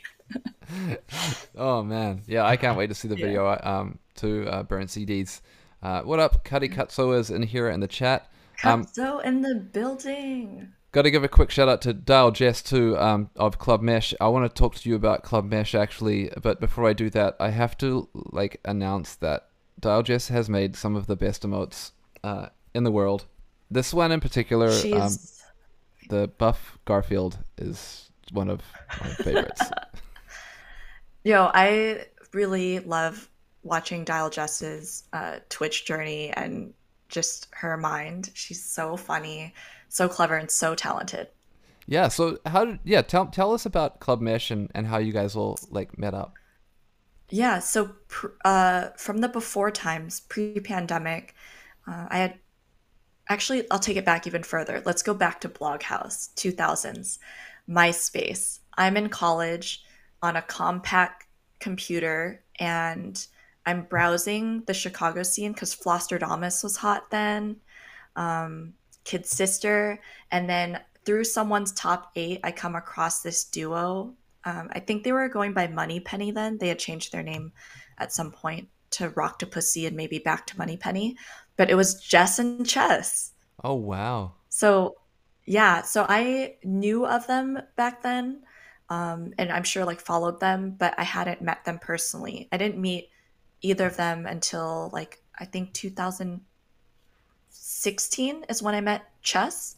Speaker 1: Oh man, yeah, I can't wait to see the video. Yeah. Um, to uh, burn CDs. Uh, what up, Cuddy Cutso is in here in the chat.
Speaker 2: Um, Cutso in the building.
Speaker 1: Got to give a quick shout out to Dial Jess too um, of Club Mesh. I want to talk to you about Club Mesh actually, but before I do that, I have to like announce that Dial Jess has made some of the best emotes uh, in the world. This one in particular, um, the Buff Garfield, is one of my favorites. [laughs]
Speaker 2: Yo, I really love watching Dial Jess's uh, Twitch journey and just her mind. She's so funny, so clever, and so talented.
Speaker 1: Yeah. So how did yeah tell tell us about Club Mesh and and how you guys all like met up.
Speaker 2: Yeah. So uh, from the before times, pre-pandemic, uh, I had actually I'll take it back even further. Let's go back to Bloghouse, 2000s, MySpace. I'm in college on a compact computer and I'm browsing the Chicago scene because Flosstradamus was hot then, um, Kid Sister, and then through someone's top eight, I come across this duo. Um, I think they were going by Moneypenny then. They had changed their name at some point to Rock to Pussy and maybe back to Moneypenny, but it was Jess and Chess.
Speaker 1: Oh wow!
Speaker 2: So yeah, so I knew of them back then um, and I'm sure like followed them, but I hadn't met them personally. I didn't meet either of them until like I think 2016 is when I met Chess.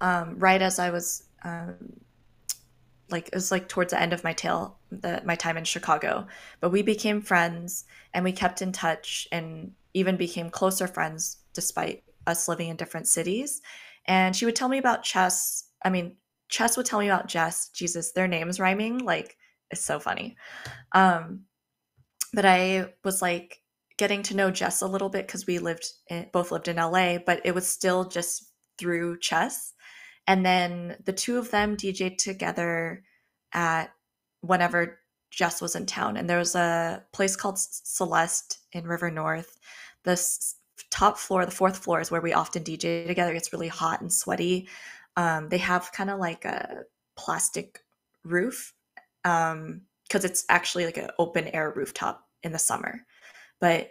Speaker 2: Um, right as I was um, like it was like towards the end of my tail, the my time in Chicago. But we became friends and we kept in touch and even became closer friends despite us living in different cities. And she would tell me about chess. I mean, Chess would tell me about Jess. Jesus, their names rhyming, like, it's so funny. Um, but I was like getting to know Jess a little bit because we lived in, both lived in LA, but it was still just through chess. And then the two of them DJed together at whenever Jess was in town. And there was a place called Celeste in River North. This top floor, the fourth floor, is where we often DJ together. It's really hot and sweaty. Um, they have kind of like a plastic roof because um, it's actually like an open air rooftop in the summer. But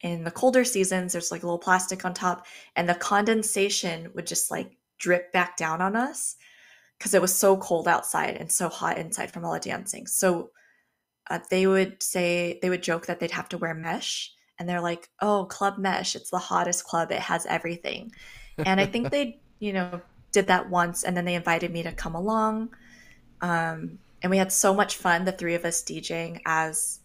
Speaker 2: in the colder seasons, there's like a little plastic on top, and the condensation would just like drip back down on us because it was so cold outside and so hot inside from all the dancing. So uh, they would say, they would joke that they'd have to wear mesh. And they're like, oh, Club Mesh, it's the hottest club. It has everything. And I think [laughs] they, you know, did that once and then they invited me to come along. Um, and we had so much fun, the three of us DJing as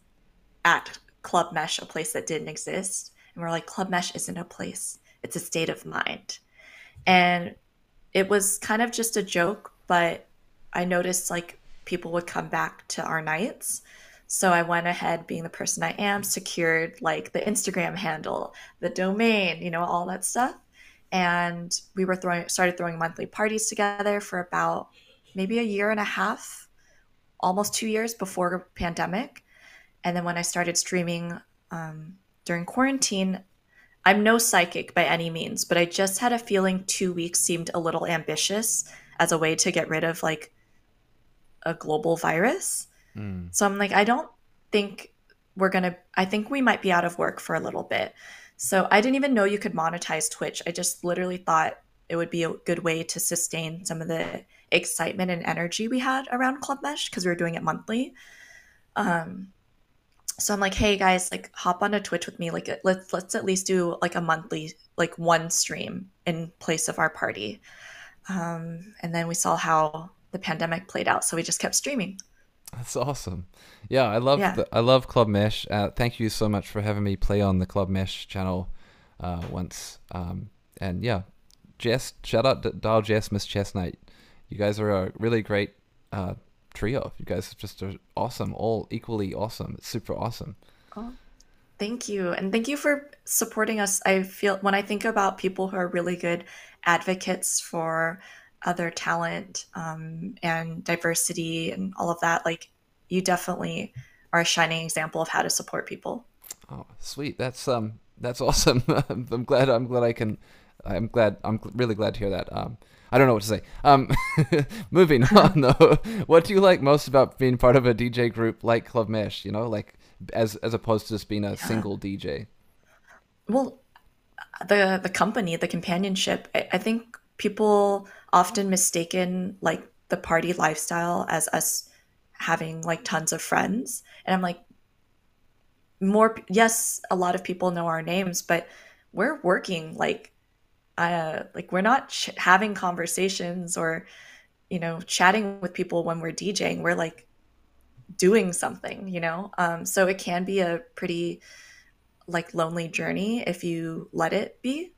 Speaker 2: at Club Mesh, a place that didn't exist. And we're like, Club Mesh isn't a place, it's a state of mind. And it was kind of just a joke, but I noticed like people would come back to our nights. So I went ahead, being the person I am, secured like the Instagram handle, the domain, you know, all that stuff and we were throwing started throwing monthly parties together for about maybe a year and a half, almost two years before pandemic. And then when I started streaming um, during quarantine, I'm no psychic by any means, but I just had a feeling two weeks seemed a little ambitious as a way to get rid of like a global virus. Mm. So I'm like, I don't think we're gonna. I think we might be out of work for a little bit. So I didn't even know you could monetize Twitch. I just literally thought it would be a good way to sustain some of the excitement and energy we had around Club Mesh because we were doing it monthly. Um, so I'm like, hey guys, like hop on a Twitch with me. Like let's let's at least do like a monthly, like one stream in place of our party. Um, and then we saw how the pandemic played out, so we just kept streaming.
Speaker 1: That's awesome. Yeah, I love yeah. The, I love Club Mesh. Uh, thank you so much for having me play on the Club Mesh channel uh, once. Um, and yeah, Jess, shout out to Dial Jess, Miss Chestnut. You guys are a really great uh, trio. You guys are just are awesome, all equally awesome. It's super awesome.
Speaker 2: Oh, thank you, and thank you for supporting us. I feel when I think about people who are really good advocates for other talent um, and diversity and all of that, like you definitely are a shining example of how to support people.
Speaker 1: Oh, sweet. That's um, that's [laughs] awesome. I'm glad. I'm glad I can. I'm glad. I'm really glad to hear that. Um, I don't know what to say. Um, [laughs] moving [laughs] on though, what do you like most about being part of a DJ group like Club Mesh? You know, like as as opposed to just being a yeah. single DJ.
Speaker 2: Well, the the company, the companionship. I, I think people often mistaken like the party lifestyle as us having like tons of friends, and I'm like, more. Yes, a lot of people know our names, but we're working like uh, like we're not ch- having conversations or you know chatting with people when we're djing. We're like doing something you know? Um, so it can be a pretty like lonely journey if you let it be.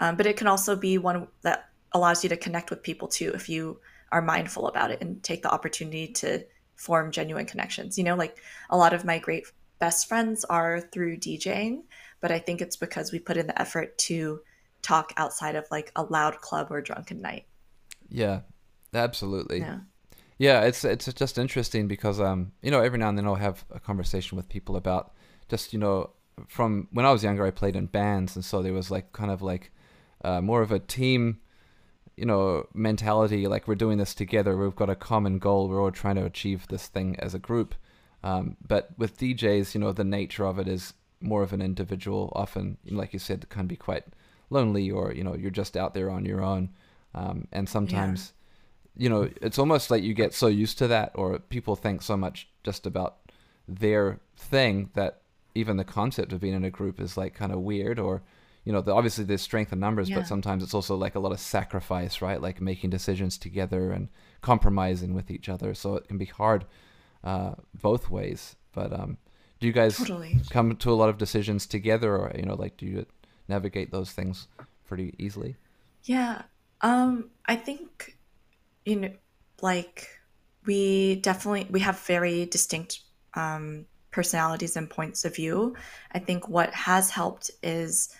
Speaker 2: Um, but it can also be one that allows you to connect with people too if you are mindful about it and take the opportunity to form genuine connections you know like a lot of my great best friends are through djing but i think it's because we put in the effort to talk outside of like a loud club or drunken night.
Speaker 1: Yeah, absolutely. Yeah. Yeah, it's it's just interesting because um you know every now and then I'll have a conversation with people about just you know from when I was younger I played in bands and so there was like kind of like uh, more of a team you know mentality like we're doing this together we've got a common goal we're all trying to achieve this thing as a group. Um, but with DJs you know the nature of it is more of an individual. Often like you said can be quite lonely or you know you're just out there on your own. Um, and sometimes yeah. you know it's almost like you get so used to that or people think so much just about their thing that even the concept of being in a group is like kind of weird or you know the, obviously there's strength in numbers yeah. but sometimes it's also like a lot of sacrifice right like making decisions together and compromising with each other so it can be hard uh, both ways but um, do you guys totally. come to a lot of decisions together or you know like do you navigate those things pretty easily?
Speaker 2: Yeah. Um, I think, you know, like we definitely, we have very distinct um, personalities and points of view. I think what has helped is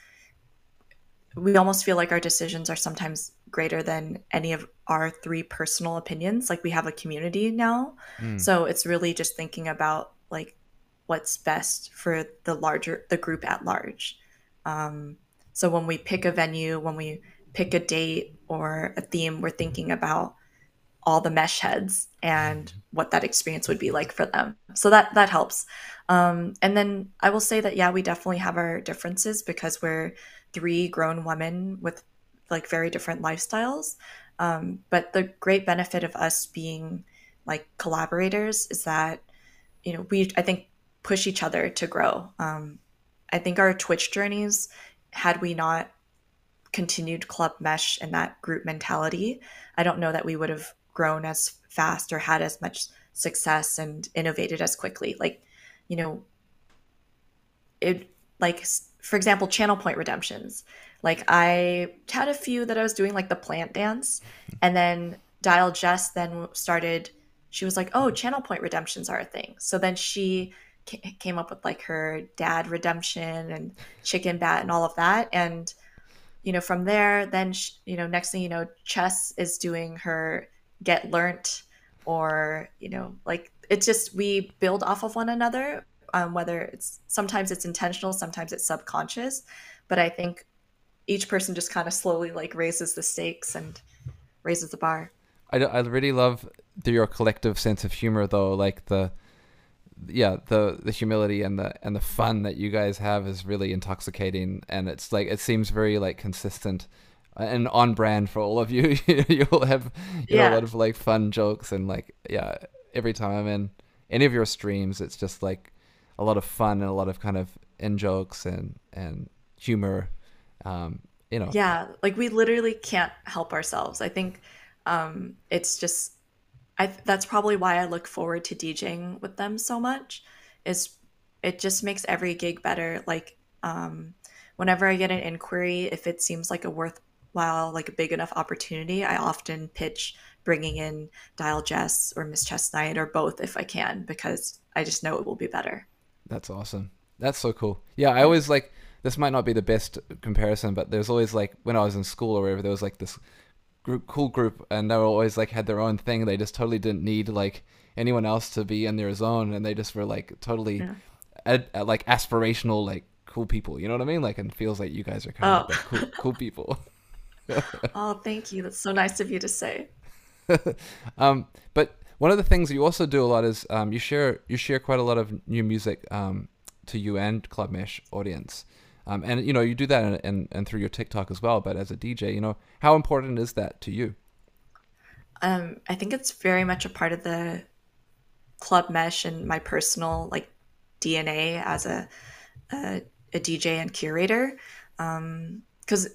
Speaker 2: we almost feel like our decisions are sometimes greater than any of our three personal opinions. Like we have a community now. Mm. So it's really just thinking about like what's best for the larger, the group at large. Um, so when we pick a venue, when we pick a date or a theme, we're thinking about all the mesh heads and what that experience would be like for them. So that that helps. Um, and then I will say that yeah, we definitely have our differences because we're three grown women with like very different lifestyles. Um, but the great benefit of us being like collaborators is that you know we I think push each other to grow. Um, I think our Twitch journeys, had we not continued Club Mesh and that group mentality, I don't know that we would have grown as fast or had as much success and innovated as quickly. Like, you know, it like for example, channel point redemptions. Like I had a few that I was doing like the plant dance, and then Dial Jess then started. She was like, "Oh, channel point redemptions are a thing." So then she came up with like her dad redemption and chicken bat and all of that and you know, from there, then sh- you know, next thing you know, Chess is doing her get learnt, or you know, like it's just we build off of one another. Um, whether it's sometimes it's intentional, sometimes it's subconscious, but I think each person just kind of slowly like raises the stakes and raises the bar.
Speaker 1: I, I really love the, your collective sense of humor though like the yeah the the humility and the and the fun that you guys have is really intoxicating and it's like it seems very like consistent and on brand for all of you [laughs] you'll have you yeah. know, a lot of like fun jokes and like yeah every time i'm in any of your streams it's just like a lot of fun and a lot of kind of in jokes and and humor um you know
Speaker 2: yeah like we literally can't help ourselves i think um it's just I that's probably why I look forward to DJing with them so much. Is it just makes every gig better. Like um, whenever I get an inquiry, if it seems like a worthwhile, like a big enough opportunity, I often pitch bringing in Dial Jess or Miss Chess Knight or both if I can because I just know it will be better.
Speaker 1: That's awesome. That's so cool. Yeah, I always like this might not be the best comparison, but there's always like when I was in school or whatever, there was like this group, cool group, and they were always like had their own thing. They just totally didn't need like anyone else to be in their zone, and they just were like totally, yeah. ad, ad, like aspirational, like cool people. You know what I mean? Like, and feels like you guys are kind oh. of like cool, cool people. [laughs] [laughs]
Speaker 2: oh, thank you. That's so nice of you to say. [laughs]
Speaker 1: um, but one of the things you also do a lot is um, you share you share quite a lot of new music um, to you and Club Mesh audience. Um, and you know you do that and and and through your TikTok as well. But as a DJ, you know how important is that to you?
Speaker 2: Um, I think it's very much a part of the club mesh and my personal like DNA as a a, a DJ and curator. Because um,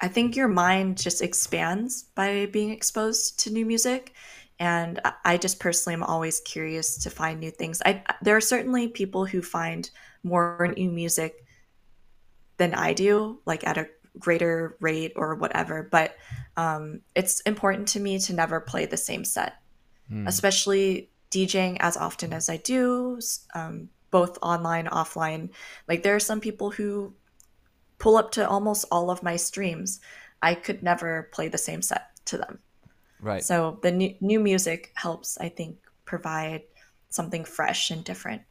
Speaker 2: I think your mind just expands by being exposed to new music. And I just personally am always curious to find new things. I, there are certainly people who find more new music than I do, like at a greater rate or whatever. But um, it's important to me to never play the same set, mm. especially DJing as often as I do, um, both online, offline. Like there are some people who pull up to almost all of my streams. I could never play the same set to them.
Speaker 1: Right.
Speaker 2: So the new, new music helps, I think, provide something fresh and different.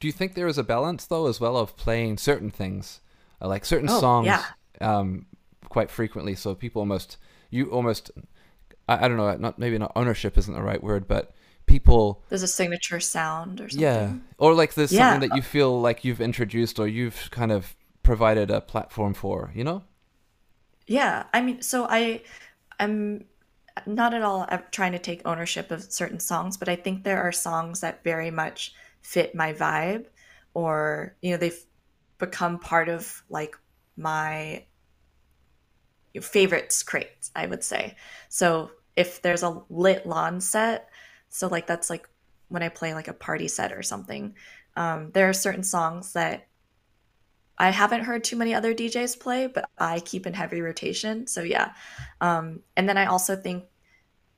Speaker 1: Do you think there is a balance though as well of playing certain things like certain
Speaker 2: oh,
Speaker 1: songs
Speaker 2: yeah.
Speaker 1: um, quite frequently. So people almost you almost I, I, don't know not maybe not ownership isn't the right word, but people
Speaker 2: there's a signature sound or something.
Speaker 1: Yeah, or like there's yeah. something that you feel like you've introduced or you've kind of provided a platform for. You know.
Speaker 2: Yeah, I mean, so I I'm not at all trying to take ownership of certain songs, but I think there are songs that very much fit my vibe or you know they've become part of like my favorites crates, I would say. So if there's a lit lawn set, so like that's like when I play like a party set or something, um, there are certain songs that I haven't heard too many other DJs play, but I keep in heavy rotation. So yeah. Um, and then I also think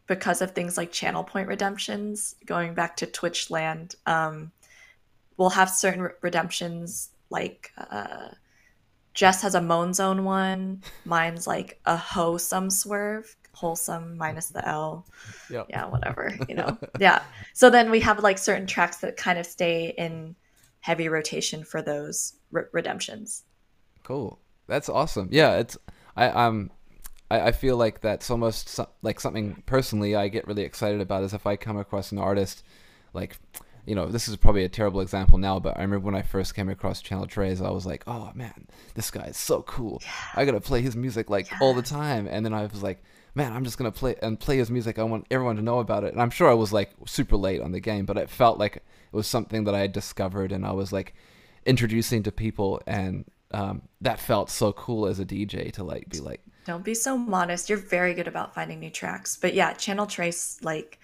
Speaker 2: because of things like channel point redemptions, going back to Twitch land, um, we'll have certain re- redemptions like uh, Jess has a moan zone one. Mine's like a wholesome swerve, wholesome minus the L. Yep. Yeah, whatever, you know. [laughs] yeah. So then we have like certain tracks that kind of stay in heavy rotation for those re- redemptions.
Speaker 1: Cool. That's awesome. Yeah, it's I um I, I feel like that's almost so, like something personally I get really excited about is if I come across an artist like you know, this is probably a terrible example now, but I remember when I first came across Channel Tres, I was like, oh man, this guy is so cool. Yeah. I gotta play his music like yeah. all the time. And then I was like, man, I'm just gonna play and play his music. I want everyone to know about it. And I'm sure I was like super late on the game, but it felt like it was something that I had discovered and I was like introducing to people, and um, that felt so cool as a DJ to like be like.
Speaker 2: Don't be so modest. You're very good about finding new tracks. But yeah, Channel Tres like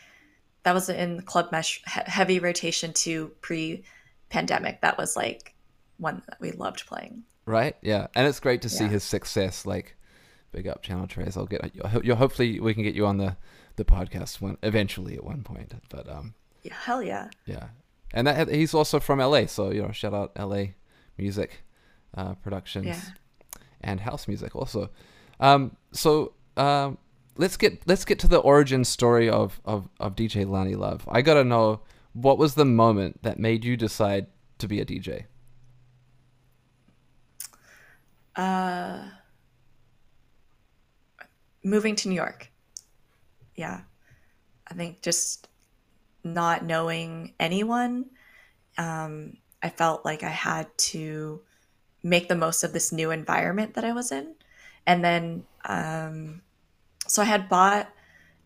Speaker 2: that was in club mesh heavy rotation to pre pandemic that was like one that we loved playing
Speaker 1: right yeah and it's great to see his success like big up channel Tres i'll get you hopefully we can get you on the the podcast one eventually at one point but um
Speaker 2: yeah, hell yeah
Speaker 1: yeah and that he's also from la so you know shout out la music uh productions yeah and house music also. Um, so um, let's get let's get to the origin story of, of, of DJ Lani Love. I gotta know what was the moment that made you decide to be a DJ?
Speaker 2: Uh, moving to New York. Yeah. I think just not knowing anyone, um, I felt like I had to make the most of this new environment that I was in. And then, um, so I had bought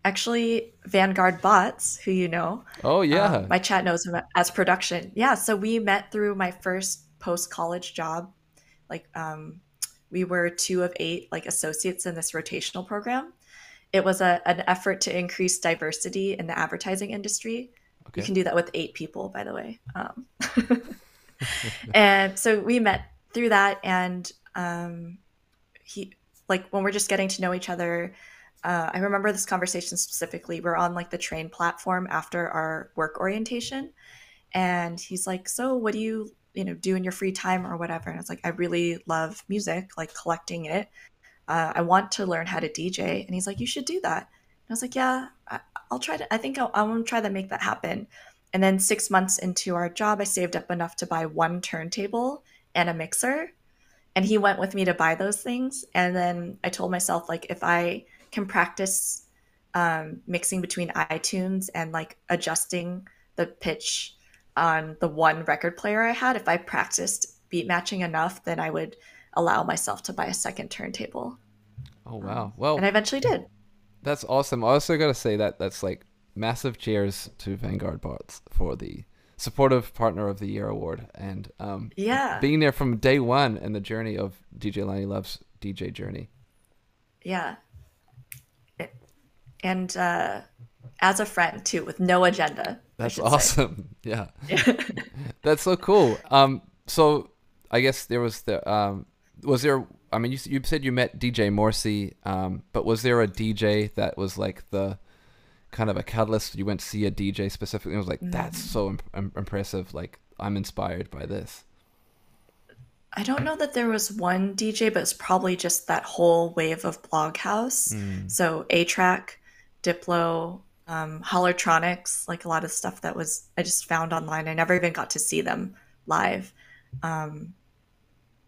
Speaker 2: actually Vanguard Bots, who you know.
Speaker 1: Oh yeah.
Speaker 2: Um, my chat knows him as production. Yeah, so we met through my first post college job. Like um, we were two of eight like associates in this rotational program. It was a, an effort to increase diversity in the advertising industry. Okay. You can do that with eight people, by the way. Um, [laughs] and so we met through that, and um, he like when we're just getting to know each other uh, I remember this conversation specifically. We're on like the train platform after our work orientation, and he's like, "So, what do you, you know, do in your free time or whatever?" And I was like, "I really love music, like collecting it. Uh, I want to learn how to DJ." And he's like, "You should do that." And I was like, "Yeah, I, will try to. I think I'll, I want to try to make that happen." And then six months into our job, I saved up enough to buy one turntable and a mixer. And he went with me to buy those things. And then I told myself, like, if I can practice um, mixing between iTunes and like adjusting the pitch on the one record player I had. If I practiced beat matching enough, then I would allow myself to buy a second turntable.
Speaker 1: Oh wow! Well,
Speaker 2: and I eventually did.
Speaker 1: That's awesome. I also got to say that that's like massive cheers to Vanguard Bots for the supportive partner of the year award and um,
Speaker 2: yeah
Speaker 1: being there from day one in the journey of DJ Lani Love's DJ journey.
Speaker 2: Yeah, and uh, as a friend too, with no agenda.
Speaker 1: That's awesome. [laughs] Yeah, [laughs] that's so cool. Um, so I guess there was the um, was there? I mean, you you said you met DJ Morsi, um, but was there a DJ that was like the kind of a catalyst? You went to see a DJ specifically, and was like, "That's mm. so imp- impressive! Like, I'm inspired by this."
Speaker 2: I don't know that there was one DJ, but it's probably just that whole wave of Bloghouse. Mm. So A-Trak, Diplo, um, Hollertronix, like a lot of stuff that was I just found online. I never even got to see them live. Um,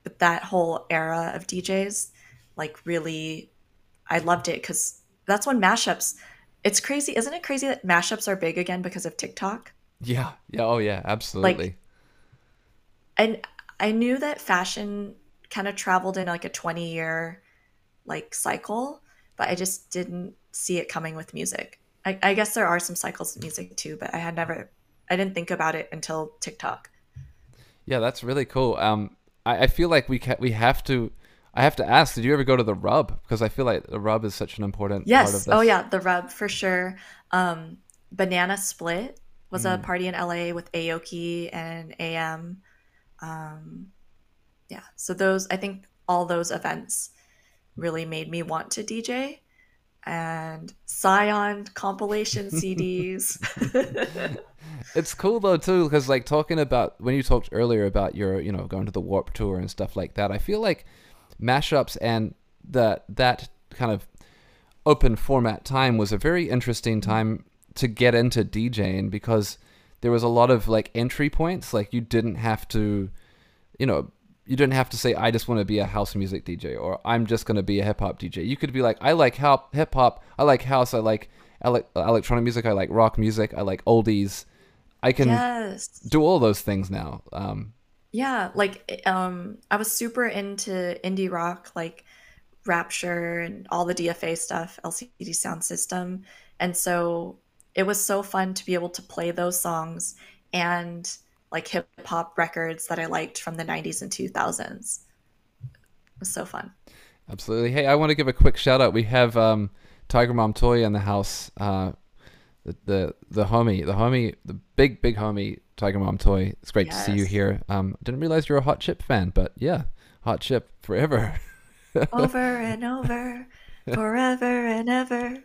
Speaker 2: but that whole era of DJs, like really, I loved it because that's when mashups. It's crazy, isn't it crazy that mashups are big again because of TikTok?
Speaker 1: Yeah, yeah, oh yeah, absolutely.
Speaker 2: Like, and I knew that fashion kind of traveled in like a twenty year like cycle, but I just didn't see it coming with music. I, I guess there are some cycles of music too, but I had never, I didn't think about it until TikTok.
Speaker 1: Yeah, that's really cool. Um, I, I feel like we ca- we have to. I have to ask, did you ever go to the Rub? Because I feel like the Rub is such an important
Speaker 2: yes.
Speaker 1: part of this.
Speaker 2: Oh yeah, the Rub for sure. Um, Banana Split was mm. a party in LA with Aoki and AM. Um, yeah, so those I think all those events really made me want to DJ and Scion compilation CDs. [laughs]
Speaker 1: it's cool though too because like talking about when you talked earlier about your you know going to the Warp Tour and stuff like that. I feel like mashups and that that kind of open format time was a very interesting mm-hmm. time to get into DJing because there was a lot of like entry points. Like you didn't have to, you know, you didn't have to say I just want to be a house music DJ or I'm just going to be a hip hop DJ. You could be like I like hip hop, I like house, I like ele- electronic music, I like rock music, I like oldies. I can yes. do all those things now. Um,
Speaker 2: yeah, like um, I was super into indie rock, like Rapture and all the DFA stuff, LCD Soundsystem, and so it was so fun to be able to play those songs and like hip hop records that I liked from the 90s and 2000s. It was so fun.
Speaker 1: Absolutely. Hey, I want to give a quick shout out. We have um, Tiger Mom Toy in the house. Uh, the, the the homie, the homie, the big big homie, Tiger Mom Toy. It's great yes. to see you here. Um, didn't realize you're a Hot Chip fan, but yeah, Hot Chip forever. [laughs]
Speaker 2: over and over, forever and ever.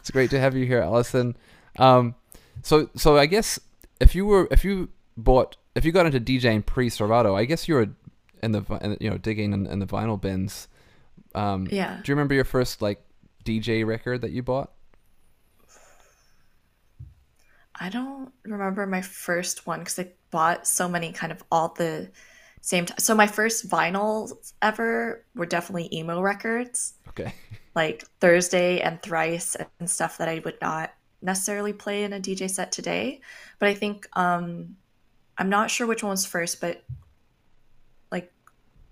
Speaker 1: it's great to have you here, Allison. Um, so so I guess if you were if you bought if you got into DJing pre Serato, I guess you were in the you know digging in, in the vinyl bins. Um,
Speaker 2: Yeah.
Speaker 1: Do you remember your first like DJ record that you bought?
Speaker 2: I don't remember my first one because I bought so many kind of all the same time. So my first vinyls ever were definitely emo records,
Speaker 1: Okay. [laughs]
Speaker 2: like Thursday and Thrice and stuff that I would not necessarily play in a DJ set today. But I think um I'm not sure which one was first, but like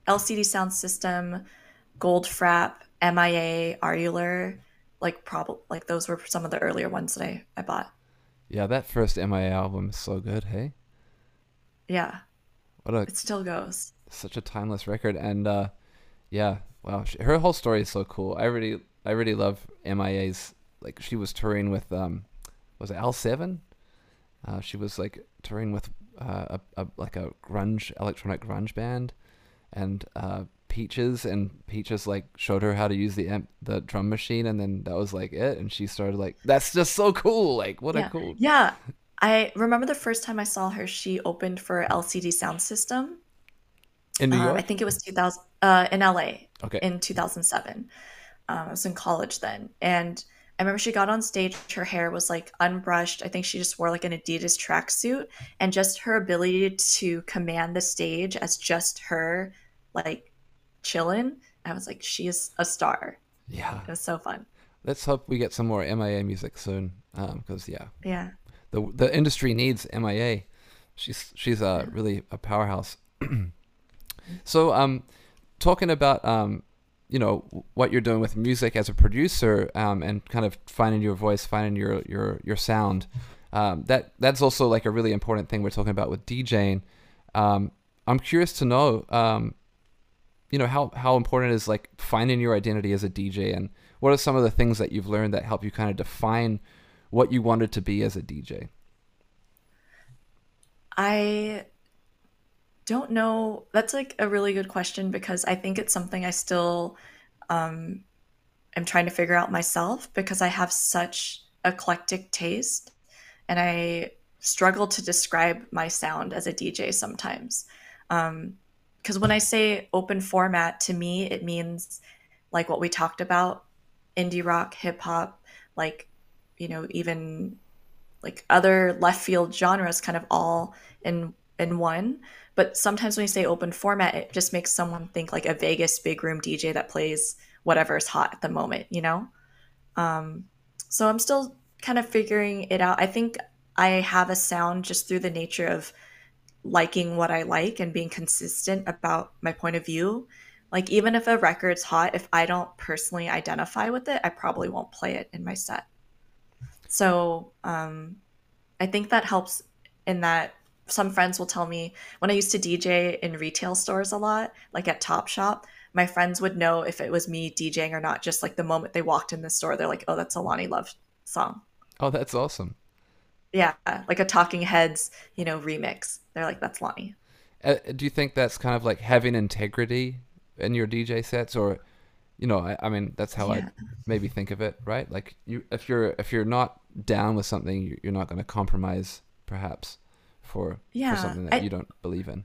Speaker 2: LCD Sound System, Gold Goldfrapp, MIA, Arular, like probably like those were some of the earlier ones that I, I bought.
Speaker 1: Yeah, that first MIA album is so good. Hey,
Speaker 2: Yeah,
Speaker 1: what a
Speaker 2: it still goes.
Speaker 1: such a timeless record, and uh, yeah, wow, she, her whole story is so cool. I really, I really love MIA's. Like she was touring with, um, was it L Seven? Uh, she was like touring with uh, a, a like a grunge electronic grunge band, and uh, Peaches and Peaches like showed her how to use the amp, the drum machine, and then that was like it. And she started like, that's just so cool. Like what
Speaker 2: Yeah.
Speaker 1: a cool.
Speaker 2: Yeah. I remember the first time I saw her, she opened for LCD Sound System.
Speaker 1: In New
Speaker 2: Uh,
Speaker 1: York.
Speaker 2: I think it was 2000 uh, in LA
Speaker 1: okay.
Speaker 2: in 2007. Um, I was in college then. And I remember she got on stage, her hair was like unbrushed. I think she just wore like an Adidas tracksuit. And just her ability to command the stage as just her, like chilling. I was like, she is a star.
Speaker 1: yeah.
Speaker 2: It was so fun.
Speaker 1: Let's hope we get some more MIA music soon. Because yeah,
Speaker 2: Yeah.
Speaker 1: the the industry needs MIA. She's she's uh, really a powerhouse. [clears throat] so um, talking about um, you know what you're doing with music as a producer um, and kind of finding your voice, finding your your your sound. Um, that that's also like a really important thing we're talking about with DJing. Um, I'm curious to know, um, you know, how how important is like finding your identity as a DJ, and what are some of the things that you've learned that help you kind of define what you wanted to be as a DJ?
Speaker 2: I don't know. That's like a really good question because I think it's something I still um, am trying to figure out myself because I have such eclectic taste and I struggle to describe my sound as a DJ sometimes. Um, because when I say open format, to me, it means like what we talked about indie rock, hip hop, like, you know, even like other left field genres kind of all in in one but sometimes when you say open format it just makes someone think like a vegas big room dj that plays whatever's hot at the moment you know? Um, so i'm still kind of figuring it out. I think i have a sound just through the nature of liking what i like and being consistent about my point of view. Like even if a record's hot if i don't personally identify with it i probably won't play it in my set. So um, I think that helps in that some friends will tell me when I used to DJ in retail stores a lot, like at Top Shop, my friends would know if it was me DJing or not. Just like the moment they walked in the store, they're like, "Oh, that's a Lani Love song."
Speaker 1: Oh, that's awesome.
Speaker 2: Yeah, like a Talking Heads, you know, remix. They're like, "That's Lani."
Speaker 1: Uh, do you think that's kind of like having integrity in your DJ sets, or, you know, I, I mean, that's how I maybe think of it, right? Like you, if you're if you're not down with something, you're not going to compromise, perhaps, for
Speaker 2: Yeah,
Speaker 1: for something that
Speaker 2: I-
Speaker 1: you don't believe in.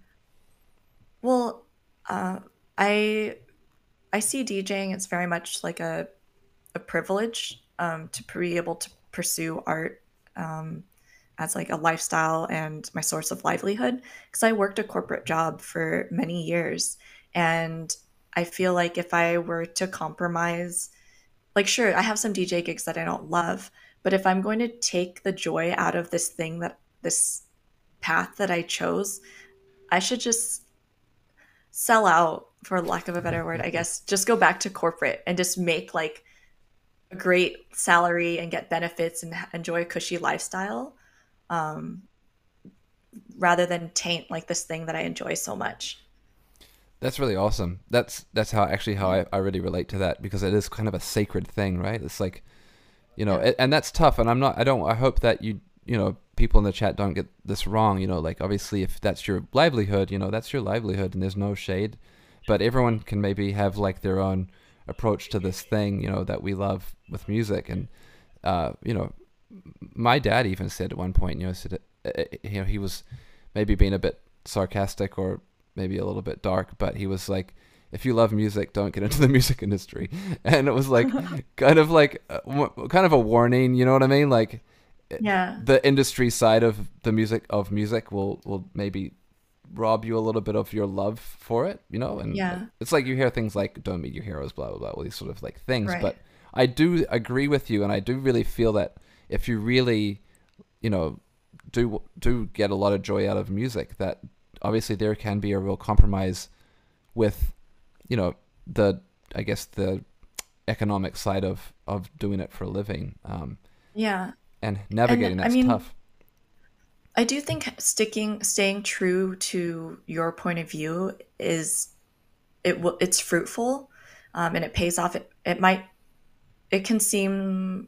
Speaker 2: Well, uh, I I see DJing as very much like a a privilege um, to be able to pursue art um, as like a lifestyle and my source of livelihood because I worked a corporate job for many years and I feel like if I were to compromise like sure I have some DJ gigs that I don't love but if I'm going to take the joy out of this thing that this path that I chose I should just sell out for lack of a better word i guess just go back to corporate and just make like a great salary and get benefits and enjoy a cushy lifestyle um, rather than taint like this thing that i enjoy so much
Speaker 1: That's really awesome. That's that's how actually how I, I really relate to that because it is kind of a sacred thing, right? It's like, you know,
Speaker 2: Yeah.
Speaker 1: a- and that's tough. And I'm not. I don't. I hope that you you know people in the chat don't get this wrong. You know, like obviously if that's your livelihood, you know, that's your livelihood, and there's no shade. But everyone can maybe have like their own approach to this thing, you know, that we love with music. And uh, you know, my dad even said at one point, you know, said, uh, uh, you know, he was maybe being a bit sarcastic or maybe a little bit dark, but he was like, if you love music, don't get into the [laughs] music industry. [laughs] And it was like [laughs] kind of like uh, kind of a warning, you know what I mean? Like
Speaker 2: yeah.
Speaker 1: the industry side of the music of music will will maybe rob you a little bit of your love for it, you know? And
Speaker 2: yeah.
Speaker 1: it's like you hear things like don't meet your heroes, blah blah blah, all these sort of like things.
Speaker 2: Right.
Speaker 1: But I do agree with you and I do really feel that if you really, you know, do do get a lot of joy out of music, that obviously there can be a real compromise with, you know, the I guess the economic side of of doing it for a living. Um,
Speaker 2: yeah.
Speaker 1: And navigating
Speaker 2: And, I
Speaker 1: that's
Speaker 2: mean,
Speaker 1: tough.
Speaker 2: I do think sticking, staying true to your point of view is it will it's fruitful, um, and it pays off. It it might it can seem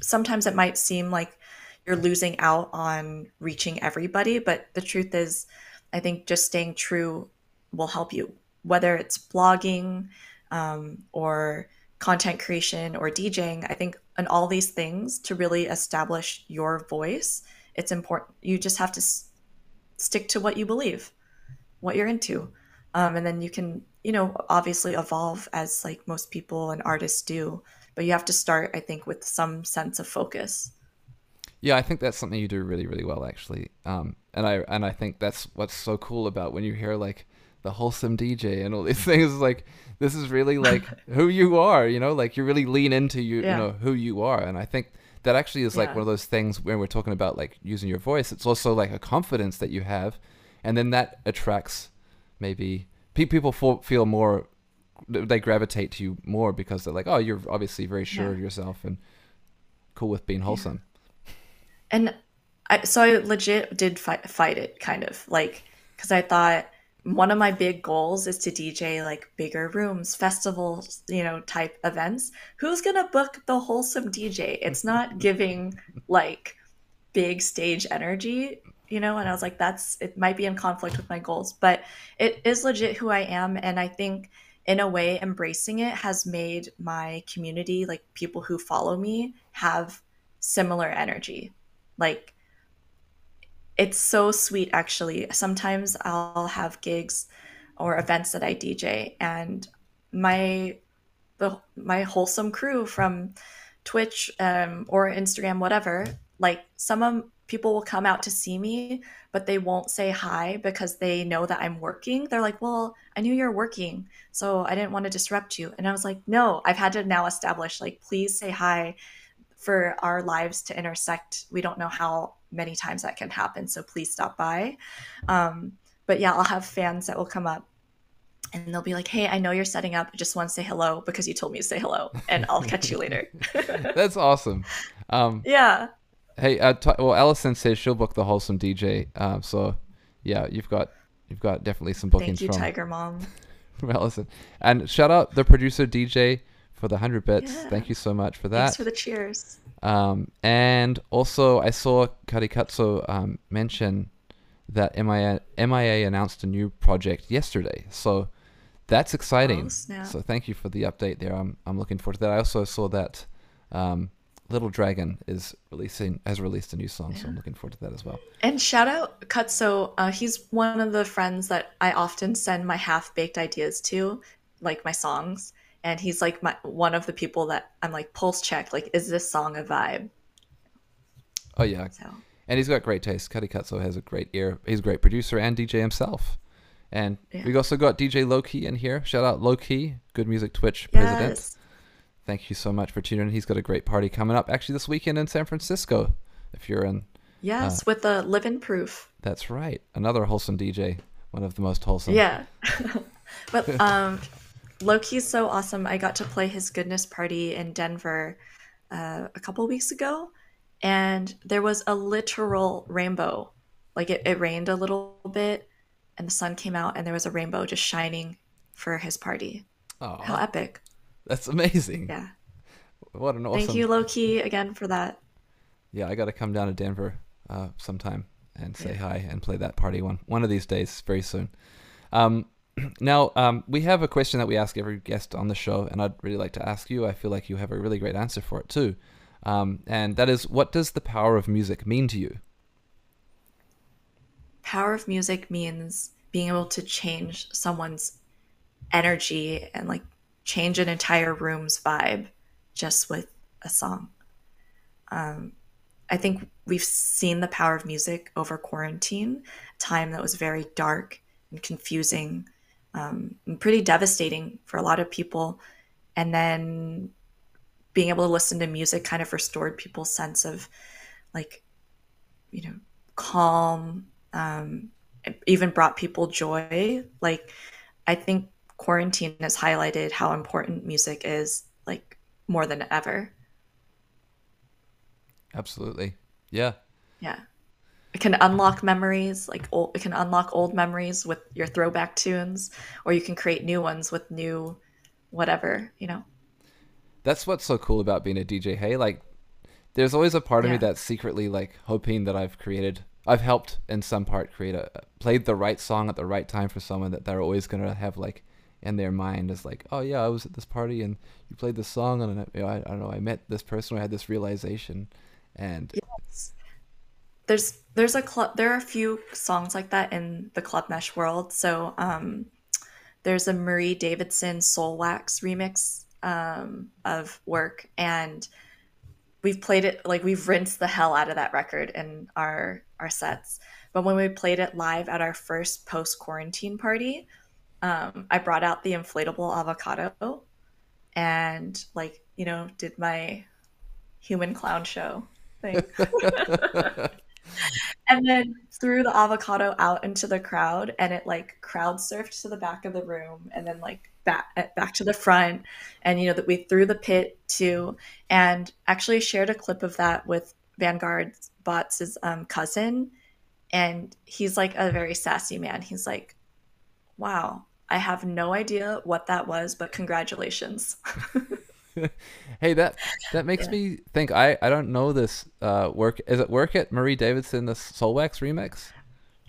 Speaker 2: sometimes it might seem like you're losing out on reaching everybody, but the truth is, I think just staying true will help you, whether it's blogging um, or content creation or DJing. I think in all these things to really establish your voice, it's important. You just have to s- stick to what you believe, what you're into, um, and then you can, you know, obviously evolve as like most people and artists do. But you have to start, I think, with some sense of focus.
Speaker 1: Yeah, I think that's something you do really, really well, actually. Um, and I and I think that's what's so cool about when you hear like the wholesome DJ and all these [laughs] things. Like this is really like [laughs] who you are, you know. Like you really lean into you,
Speaker 2: Yeah.
Speaker 1: you know, who you are. And I think that actually is like
Speaker 2: Yeah.
Speaker 1: one of those things when we're talking about like using your voice. It's also like a confidence that you have, and then that attracts maybe pe- people feel more. They gravitate to you more because they're like, oh, you're obviously very sure
Speaker 2: Yeah.
Speaker 1: of yourself and cool with being wholesome.
Speaker 2: And I, so I legit did fight, fight it kind of like, because I thought one of my big goals is to DJ like bigger rooms, festivals, you know, type events. Who's going to book the wholesome DJ? It's [laughs] not giving like big stage energy, you know? And I was like, that's, it might be in conflict with my goals, but it is legit who I am. And I think in a way, embracing it has made my community, like people who follow me, have similar energy. Like, it's so sweet actually. Sometimes I'll have gigs or events that I DJ and my the my wholesome crew from Twitch um, or Instagram whatever, like some of people will come out to see me, but they won't say hi because they know that I'm working. They're like, "Well, I knew you're working, so I didn't want to disrupt you." And I was like, "No, I've had to now establish like please say hi for our lives to intersect. We don't know how many times that can happen, so please stop by. Um, but yeah, I'll have fans that will come up and they'll be like, "Hey, I know you're setting up. I just want to say hello because you told me to say hello, and I'll catch you later." [laughs]
Speaker 1: That's awesome. Um,
Speaker 2: yeah,
Speaker 1: hey, uh, t- well, Allison says she'll book the wholesome DJ. Um, so yeah, you've got you've got definitely some bookings
Speaker 2: thank you,
Speaker 1: from,
Speaker 2: Tiger Mom. [laughs]
Speaker 1: from Allison. And shout out the producer DJ for the hundred bits.
Speaker 2: Yeah.
Speaker 1: Thank you so much for that.
Speaker 2: Thanks for the cheers.
Speaker 1: Um, and also, I saw Karikatsu um, mention that MIA, MIA announced a new project yesterday. So that's exciting.
Speaker 2: Oh,
Speaker 1: so thank you for the update there. I'm, I'm looking forward to that. I also saw that um, Little Dragon is releasing has released a new song, so I'm looking forward to that as well.
Speaker 2: And shout out Cutso. Uh, he's one of the friends that I often send my half baked ideas to, like my songs. And he's like my one of the people that I'm like pulse check. Like, is this song a vibe?
Speaker 1: Oh yeah,
Speaker 2: So
Speaker 1: and he's got great taste. Karikatsu has a great ear. He's a great producer and DJ himself. And
Speaker 2: Yeah.
Speaker 1: we've also got DJ Lowkey in here. Shout out Lowkey, Good Music Twitch president. Thank you so much for tuning in. He's got a great party coming up actually this weekend in San Francisco. If you're in,
Speaker 2: yes, with the live-in proof.
Speaker 1: that's right. Another wholesome DJ, one of the most wholesome.
Speaker 2: Yeah. [laughs] but um Loki's so awesome. I got to play his goodness party in Denver uh, a couple weeks ago and there was a literal rainbow. Like it, it rained a little bit and the sun came out and there was a rainbow just shining for his party.
Speaker 1: Oh,
Speaker 2: How epic.
Speaker 1: that's amazing.
Speaker 2: Yeah.
Speaker 1: What an awesome.
Speaker 2: Thank you, Loki, again for that.
Speaker 1: Yeah, I got to come down to Denver uh, sometime and say hi and play that party one one of these days, very soon. Um, now, um, we have a question that we ask every guest on the show, and I'd really like to ask you. I feel like you have a really great answer for it too, um, and that is, what does the power of music mean to you?
Speaker 2: Power of music means being able to change someone's energy and like change an entire room's vibe just with a song. Um, I think we've seen the power of music over quarantine, time that was very dark and confusing, um, pretty devastating for a lot of people. And then being able to listen to music kind of restored people's sense of like, you know, calm, um, even brought people joy. Like, I think quarantine has highlighted how important music is, like, more than ever.
Speaker 1: Absolutely. Yeah.
Speaker 2: Yeah. Can unlock memories, like old, it can unlock old memories with your throwback tunes, or you can create new ones with new whatever, you know.
Speaker 1: That's what's so cool about being a DJ. Hey, like there's always a part of
Speaker 2: Yeah.
Speaker 1: me that's secretly like hoping that I've created I've helped in some part create a played the right song at the right time for someone that they're always gonna have like in their mind is like, oh yeah, I was at this party and you played this song and I, you know, I, I don't know, I met this person, I had this realization, and
Speaker 2: Yes. There's there's a club there are a few songs like that in the club mesh world. So um there's a Marie Davidson Soulwax remix um of work and we've played it like we've rinsed the hell out of that record in our our sets. But when we played it live at our first post quarantine party, um, I brought out the inflatable avocado and like you know did my human clown show thing. [laughs] [laughs] and then threw the avocado out into the crowd and it like crowd surfed to the back of the room and then like back back to the front. And you know that we threw the pit too. And actually shared a clip of that with vanguard bots' um, cousin. And he's like a very sassy man. He's like wow i have no idea what that was but congratulations [laughs] [laughs]
Speaker 1: hey that that makes
Speaker 2: Yeah.
Speaker 1: me think I I don't know this uh work is it work at Marie Davidson the Soulwax remix?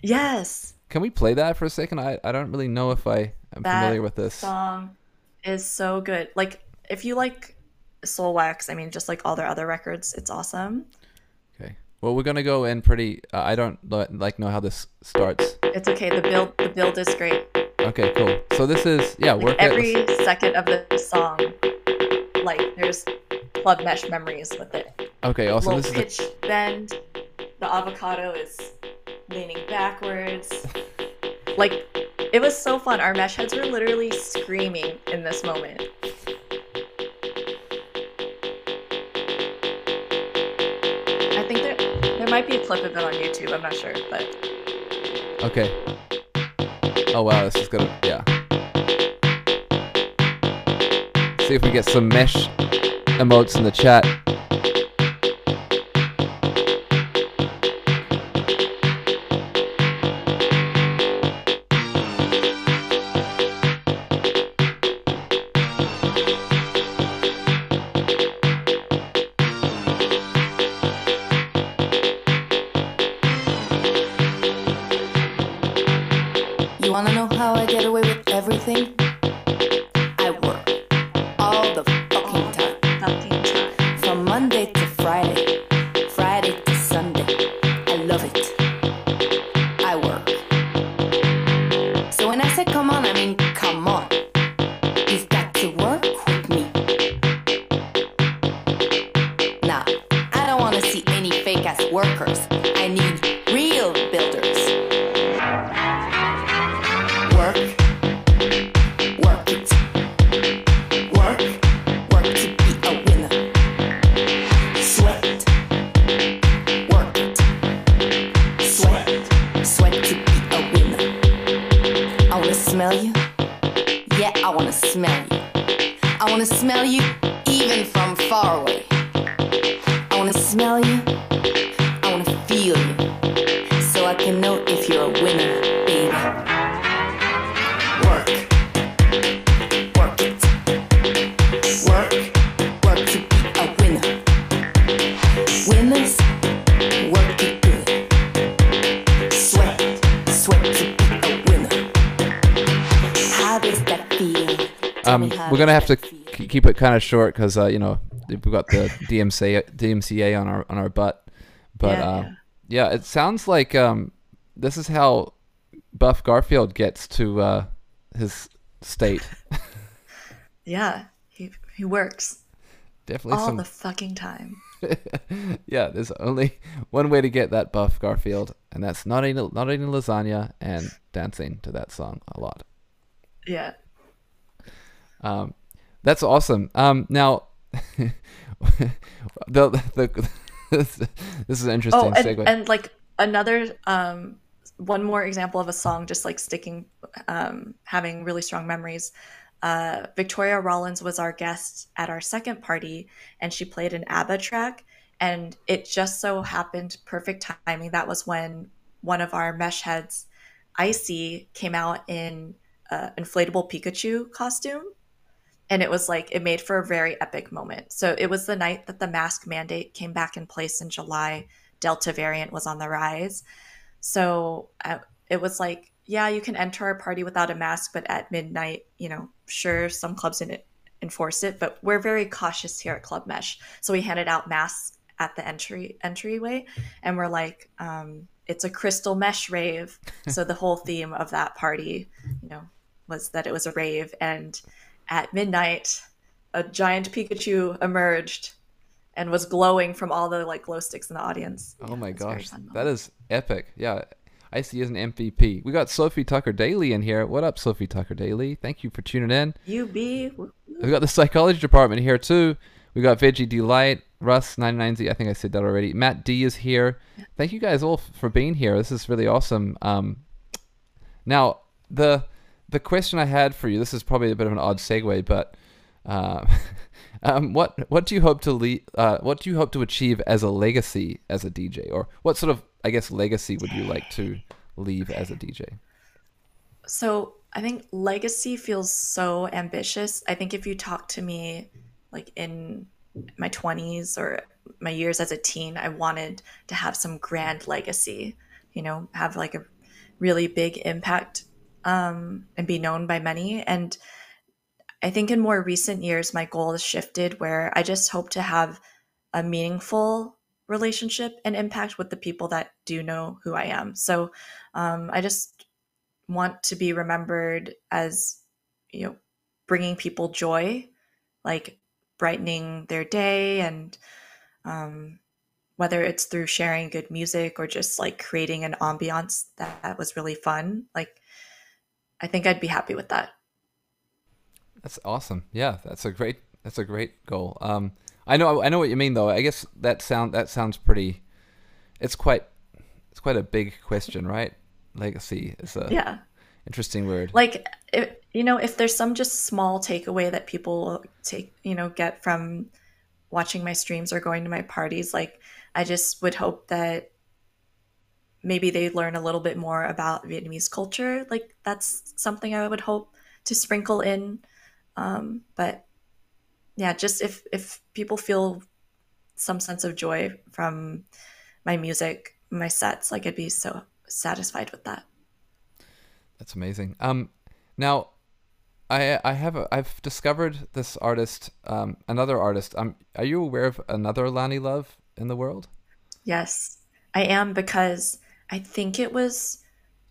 Speaker 2: yes
Speaker 1: Can we play that for a second? I, I don't really know if I am
Speaker 2: That
Speaker 1: familiar with this.
Speaker 2: song is so good. Like if you like Soulwax, I mean, just like all their other records, it's awesome.
Speaker 1: Okay. Well, we're gonna go in pretty. Uh, I don't like know how this starts.
Speaker 2: It's okay. The build, the build is great.
Speaker 1: Okay, cool. So this is yeah.
Speaker 2: Like
Speaker 1: Work
Speaker 2: every second of the song, like there's club mesh memories with it.
Speaker 1: Okay. Also,
Speaker 2: Little
Speaker 1: this is
Speaker 2: pitch bend. The avocado is leaning backwards. [laughs] Like it was so fun. Our mesh heads were literally screaming in this moment. I think there there might be a clip of it on YouTube. I'm not sure, but
Speaker 1: okay. Oh wow, this is gonna yeah. See if we get some mesh emotes in the chat. Kind of short because uh, you know we've got the [laughs] DMCA DMCA on our on our butt. But
Speaker 2: Yeah,
Speaker 1: uh,
Speaker 2: yeah.
Speaker 1: it sounds like um, this is how Buff Garfield gets to uh, his state. [laughs]
Speaker 2: Yeah, he he works
Speaker 1: Definitely
Speaker 2: all
Speaker 1: some.
Speaker 2: the fucking time. [laughs]
Speaker 1: yeah, there's only one way to get that Buff Garfield, and that's not eating not eating lasagna and dancing to that song a lot.
Speaker 2: Yeah.
Speaker 1: Um, that's awesome. Um, now, [laughs] the the this is an interesting
Speaker 2: Oh, and,
Speaker 1: segue.
Speaker 2: and like another um one more example of a song just like sticking um having really strong memories. Uh, Victoria Rollins was our guest at our second party, and she played an ABBA track. And it just so happened, perfect timing. That was when one of our mesh heads, Icy, came out in an inflatable Pikachu costume. And it was like, it made for a very epic moment. So it was the night that the mask mandate came back in place in July. Delta variant was on the rise. So uh, it was like, yeah, you can enter our party without a mask, but at midnight, you know, sure, some clubs in it enforce it, but we're very cautious here at Club Mesh. So we handed out masks at the entry entryway, and we're like, um, it's a crystal mesh rave. [laughs] so the whole theme of that party, you know, was that it was a rave, and at midnight, a giant Pikachu emerged and was glowing from all the like glow sticks in the audience.
Speaker 1: oh my
Speaker 2: it's a very
Speaker 1: gosh, that is epic. Yeah, Icy as an MVP. We got Sophie Tucker Daly in here. What up, Sophie Tucker Daly? Thank you for tuning in.
Speaker 2: You be
Speaker 1: We got the psychology department here too. We got Veggie Delight, Russ 99Z. I think I said that already. Matt D is here. Thank you guys all for being here. This is really awesome. Um, now the the question I had for you. This is probably a bit of an odd segue, but uh, [laughs] um, what what do you hope to le- uh, What do you hope to achieve as a legacy as a DJ, or what sort of I guess legacy would you like to leave as a DJ?
Speaker 2: So I think legacy feels so ambitious. I think if you talk to me like in my 20s or my years as a teen, I wanted to have some grand legacy, you know, have like a really big impact um, and be known by many. And I think in more recent years, my goal has shifted where I just hope to have a meaningful relationship and impact with the people that do know who I am. So um, I just want to be remembered as you know bringing people joy like brightening their day and um, whether it's through sharing good music or just like creating an ambiance that, that was really fun like i think i'd be happy with that
Speaker 1: That's awesome. Yeah, that's a great that's a great goal. Um, I know I know what you mean though. I guess that sound that sounds pretty. It's quite it's quite a big question, right? Legacy is a
Speaker 2: yeah
Speaker 1: interesting word.
Speaker 2: like if, you know if there's some just small takeaway that people take you know get from watching my streams or going to my parties like i just would hope that maybe they learn a little bit more about vietnamese culture like that's something i would hope to sprinkle in um, but yeah just if if people feel some sense of joy from my music my sets like i'd be so satisfied with that
Speaker 1: That's amazing. Um, now, I I have a, I've discovered this artist, um, another artist. Um, are you aware of another Lani Love in the world?
Speaker 2: Yes, I am because I think it was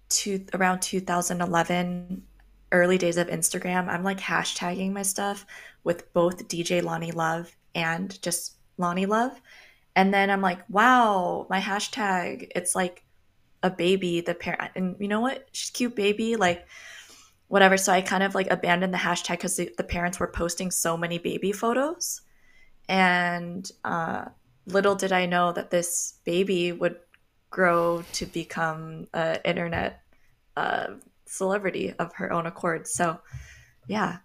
Speaker 2: two, around 2011, early days of Instagram. I'm like hashtagging my stuff with both DJ Lani Love and just Lani Love. And then I'm like, wow, my hashtag, it's like a baby, the parent. And you know what? She's cute baby. Like, whatever. So I kind of like abandoned the hashtag because the, the parents were posting so many baby photos. And uh, little did I know that this baby would grow to become an internet uh, celebrity of her own accord. So, yeah,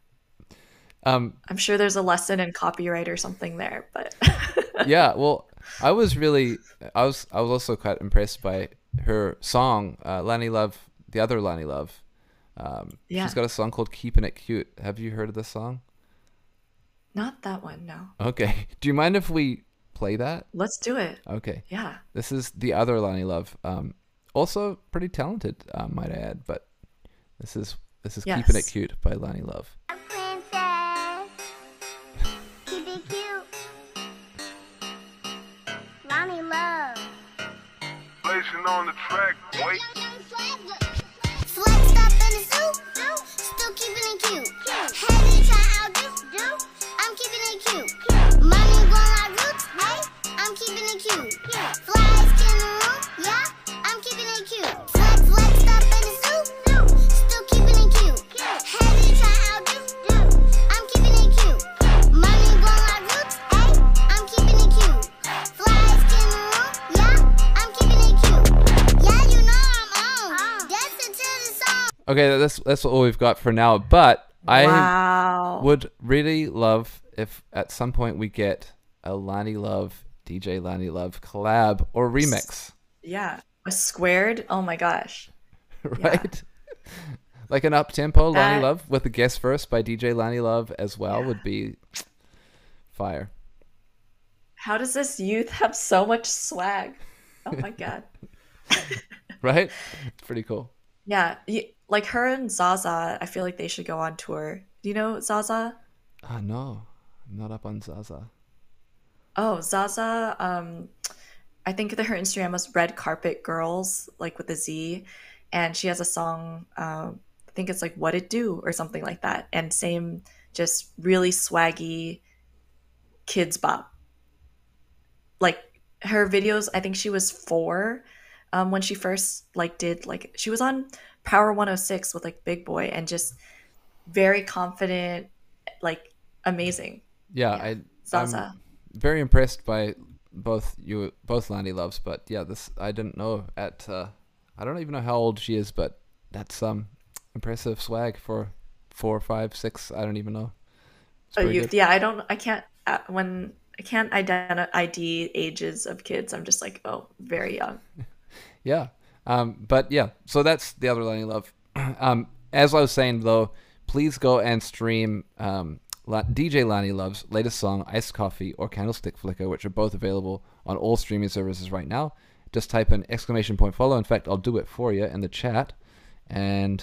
Speaker 1: Um,
Speaker 2: I'm sure there's a lesson in copyright or something there. But [laughs]
Speaker 1: yeah, well, I was really, I was, I was also quite impressed by her song, uh, Lani Love, the other Lani Love. Um,
Speaker 2: Yeah.
Speaker 1: she's got a song called "Keeping It Cute." Have you heard of this song?
Speaker 2: not that one. No,
Speaker 1: Okay. Do you mind if we play that?
Speaker 2: let's do it.
Speaker 1: Okay.
Speaker 2: Yeah.
Speaker 1: This is the other Lani Love. Um, also pretty talented, uh, might I add. But this is this is "Keeping It Cute" by Lani Love.
Speaker 3: Princess. Keep it cute. Lani Love.
Speaker 4: On the track, wait.
Speaker 3: in the soup. Still keeping it cute. Heavy try outdo. I'm keeping it cute. I'm keeping it cute. Yeah. Flies in the room. Yeah, I'm keeping it cute. Flex, flexed up in the soup. Still keeping it cute. Heavy try outdo. I'm keeping it cute. Money going like roots. Hey, I'm keeping it cute. Flies in the room. Yeah, I'm keeping it cute. Yeah, you know I'm on. Ah. Dancing to the song.
Speaker 1: Okay, that's that's all we've got for now. But I
Speaker 2: wow.
Speaker 1: would really love if at some point we get a Lani Love DJ Lani Love collab or remix,
Speaker 2: yeah. A squared. Oh my gosh. [laughs]
Speaker 1: right? [laughs] like an up tempo Lani
Speaker 2: That-
Speaker 1: Love with a guest verse by DJ Lani Love as well would be fire.
Speaker 2: How does this youth have so much swag? Oh my god. [laughs]
Speaker 1: Right? It's pretty cool.
Speaker 2: Yeah, like her and Zaza, I feel like they should go on tour. Do you know Zaza?
Speaker 1: Ah no. I'm not up on Zaza.
Speaker 2: Oh, Zaza. Um, I think that her Instagram was Red Carpet Girls, like with a Z, and she has a song. Um, I think it's like "What It Do" or something like that. And same, just really swaggy, kids bop. Like her videos, I think she was four um, when she first like did like she was on Power 106 with like Big Boy and just very confident, like amazing.
Speaker 1: Yeah,
Speaker 2: Yeah.
Speaker 1: I I'm
Speaker 2: Zaza.
Speaker 1: Very impressed by both you both Lani Loves, but yeah, this I didn't know at uh I don't even know how old she is, but that's um impressive swag for four, five, six, I don't even know.
Speaker 2: Oh, you,
Speaker 1: good.
Speaker 2: yeah, I don't. I can't. Uh, when I can't identify ID ages of kids, I'm just like, oh, very young. [laughs]
Speaker 1: Yeah. Um, but yeah, so that's the other Lani Love. [clears throat] um, as I was saying though, please go and stream um, DJ Lani Love's latest song, Iced Coffee or Candlestick Flicker, which are both available on all streaming services right now. Just type in exclamation point follow. In fact, I'll do it for you in the chat, and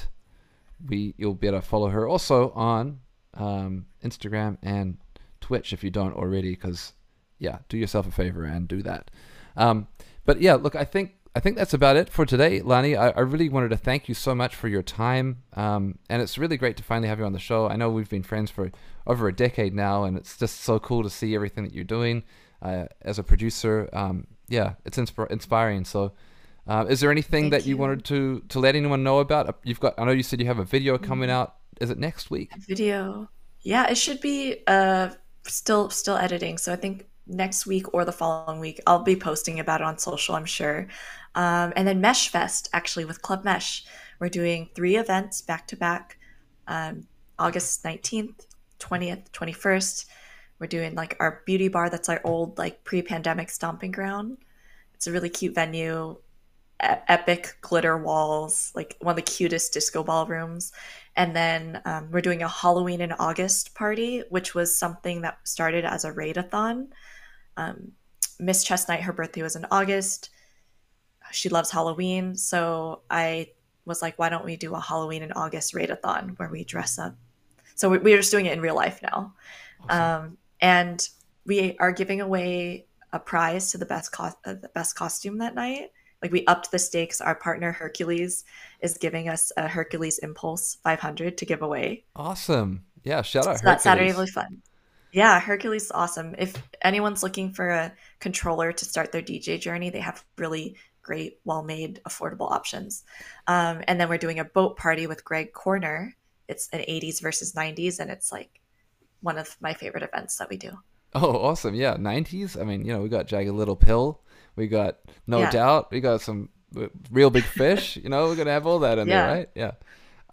Speaker 1: we you'll be able to follow her also on um, Instagram and Twitch if you don't already. Because yeah, do yourself a favor and do that. Um, but yeah, look, I think I think that's about it for today, Lani. I, I really wanted to thank you so much for your time, um, and it's really great to finally have you on the show. I know we've been friends for over a decade now, and it's just so cool to see everything that you're doing uh, as a producer. Um, yeah, it's insp- inspiring. So. Uh, is there anything
Speaker 2: Thank
Speaker 1: that you.
Speaker 2: you.
Speaker 1: wanted to, to let anyone know about? Uh, You've got. I know you said you have a video
Speaker 2: Mm-hmm.
Speaker 1: coming out. Is it next week?
Speaker 2: Video. Yeah, it should be. Uh, still, still editing. So I think next week or the following week, I'll be posting about it on social. I'm sure. Um, and then Mesh Fest, actually with Club Mesh, we're doing three events back to back. Um, August 19th, 20th, 21st. We're doing like our beauty bar. That's our old like pre-pandemic stomping ground. It's a really cute venue. e- epic glitter walls, like one of the cutest disco ballrooms. And then um, we're doing a Halloween in August party, which was something that started as a raid-a-thon. Um, Miss Chestnut, her birthday was in August. She loves Halloween, so I was like, why don't we do a Halloween in August raid-a-thon where we dress up? So we- we're just doing it in real life now. Um, and we are giving away a prize to the best co- uh, the best costume that night. Like we upped the stakes. Our partner Hercules is giving us a Hercules Inpulse 500 to give away.
Speaker 1: Awesome. Yeah. Shout out.
Speaker 2: So that Saturday
Speaker 1: Hercules.
Speaker 2: will be fun. Yeah, Hercules is awesome. If anyone's looking for a controller to start their DJ journey, they have really great, well-made, affordable options. Um, and then we're doing a boat party with Greg Corner. It's an 80s versus 90s, and it's like one of my favorite events that we do.
Speaker 1: Oh, awesome. Yeah. 90s. I mean, you know, we got Jagged Little Pill. We got No
Speaker 2: Yeah.
Speaker 1: Doubt. We got some Reel Big Fish. you know, we're going to have all that in
Speaker 2: Yeah.
Speaker 1: there, right? Yeah.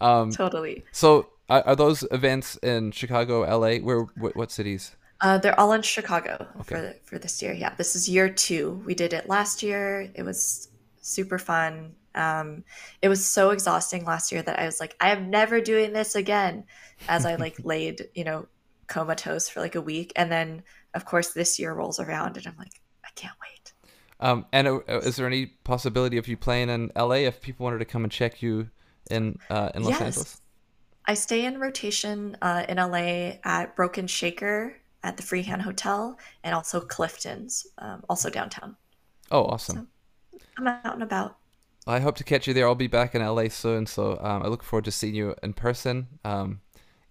Speaker 1: Um,
Speaker 2: Totally.
Speaker 1: so are, are those events in Chicago, LA? Where, what, what cities?
Speaker 2: Uh, they're all in Chicago
Speaker 1: Okay.
Speaker 2: for for this year. Yeah, this is year two. We did it last year. It was super fun. Um, it was so exhausting last year that I was like, I am never doing this again. As I like [laughs] laid, you know, comatose for like a week, and then of course this year rolls around, and I'm like, I can't wait.
Speaker 1: Um, and uh, is there any possibility of you playing in LA if people wanted to come and check you in uh, in Los
Speaker 2: Yes.
Speaker 1: Angeles?
Speaker 2: I stay in rotation uh, in LA at Broken Shaker at the Freehand Hotel, and also Clifton's, um, also downtown.
Speaker 1: Oh, awesome.
Speaker 2: I'm out and about.
Speaker 1: I hope to catch you there. I'll be back in LA soon, so um, I look forward to seeing you in person. Um,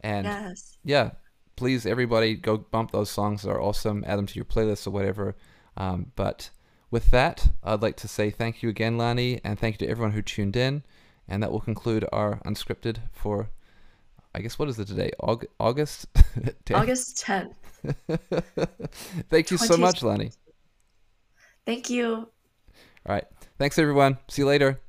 Speaker 1: and
Speaker 2: Yes.
Speaker 1: yeah, please, everybody, go bump those songs. They're awesome. Add them to your playlist or whatever. Um, but with that, I'd like to say thank you again, Lani, and thank you to everyone who tuned in. And that will conclude our unscripted for, I guess, what is it today? Aug- August? [laughs] 10th?
Speaker 2: August 10th. [laughs]
Speaker 1: Thank you so much, Lani.
Speaker 2: Thank you.
Speaker 1: All right. Thanks, everyone. See you later.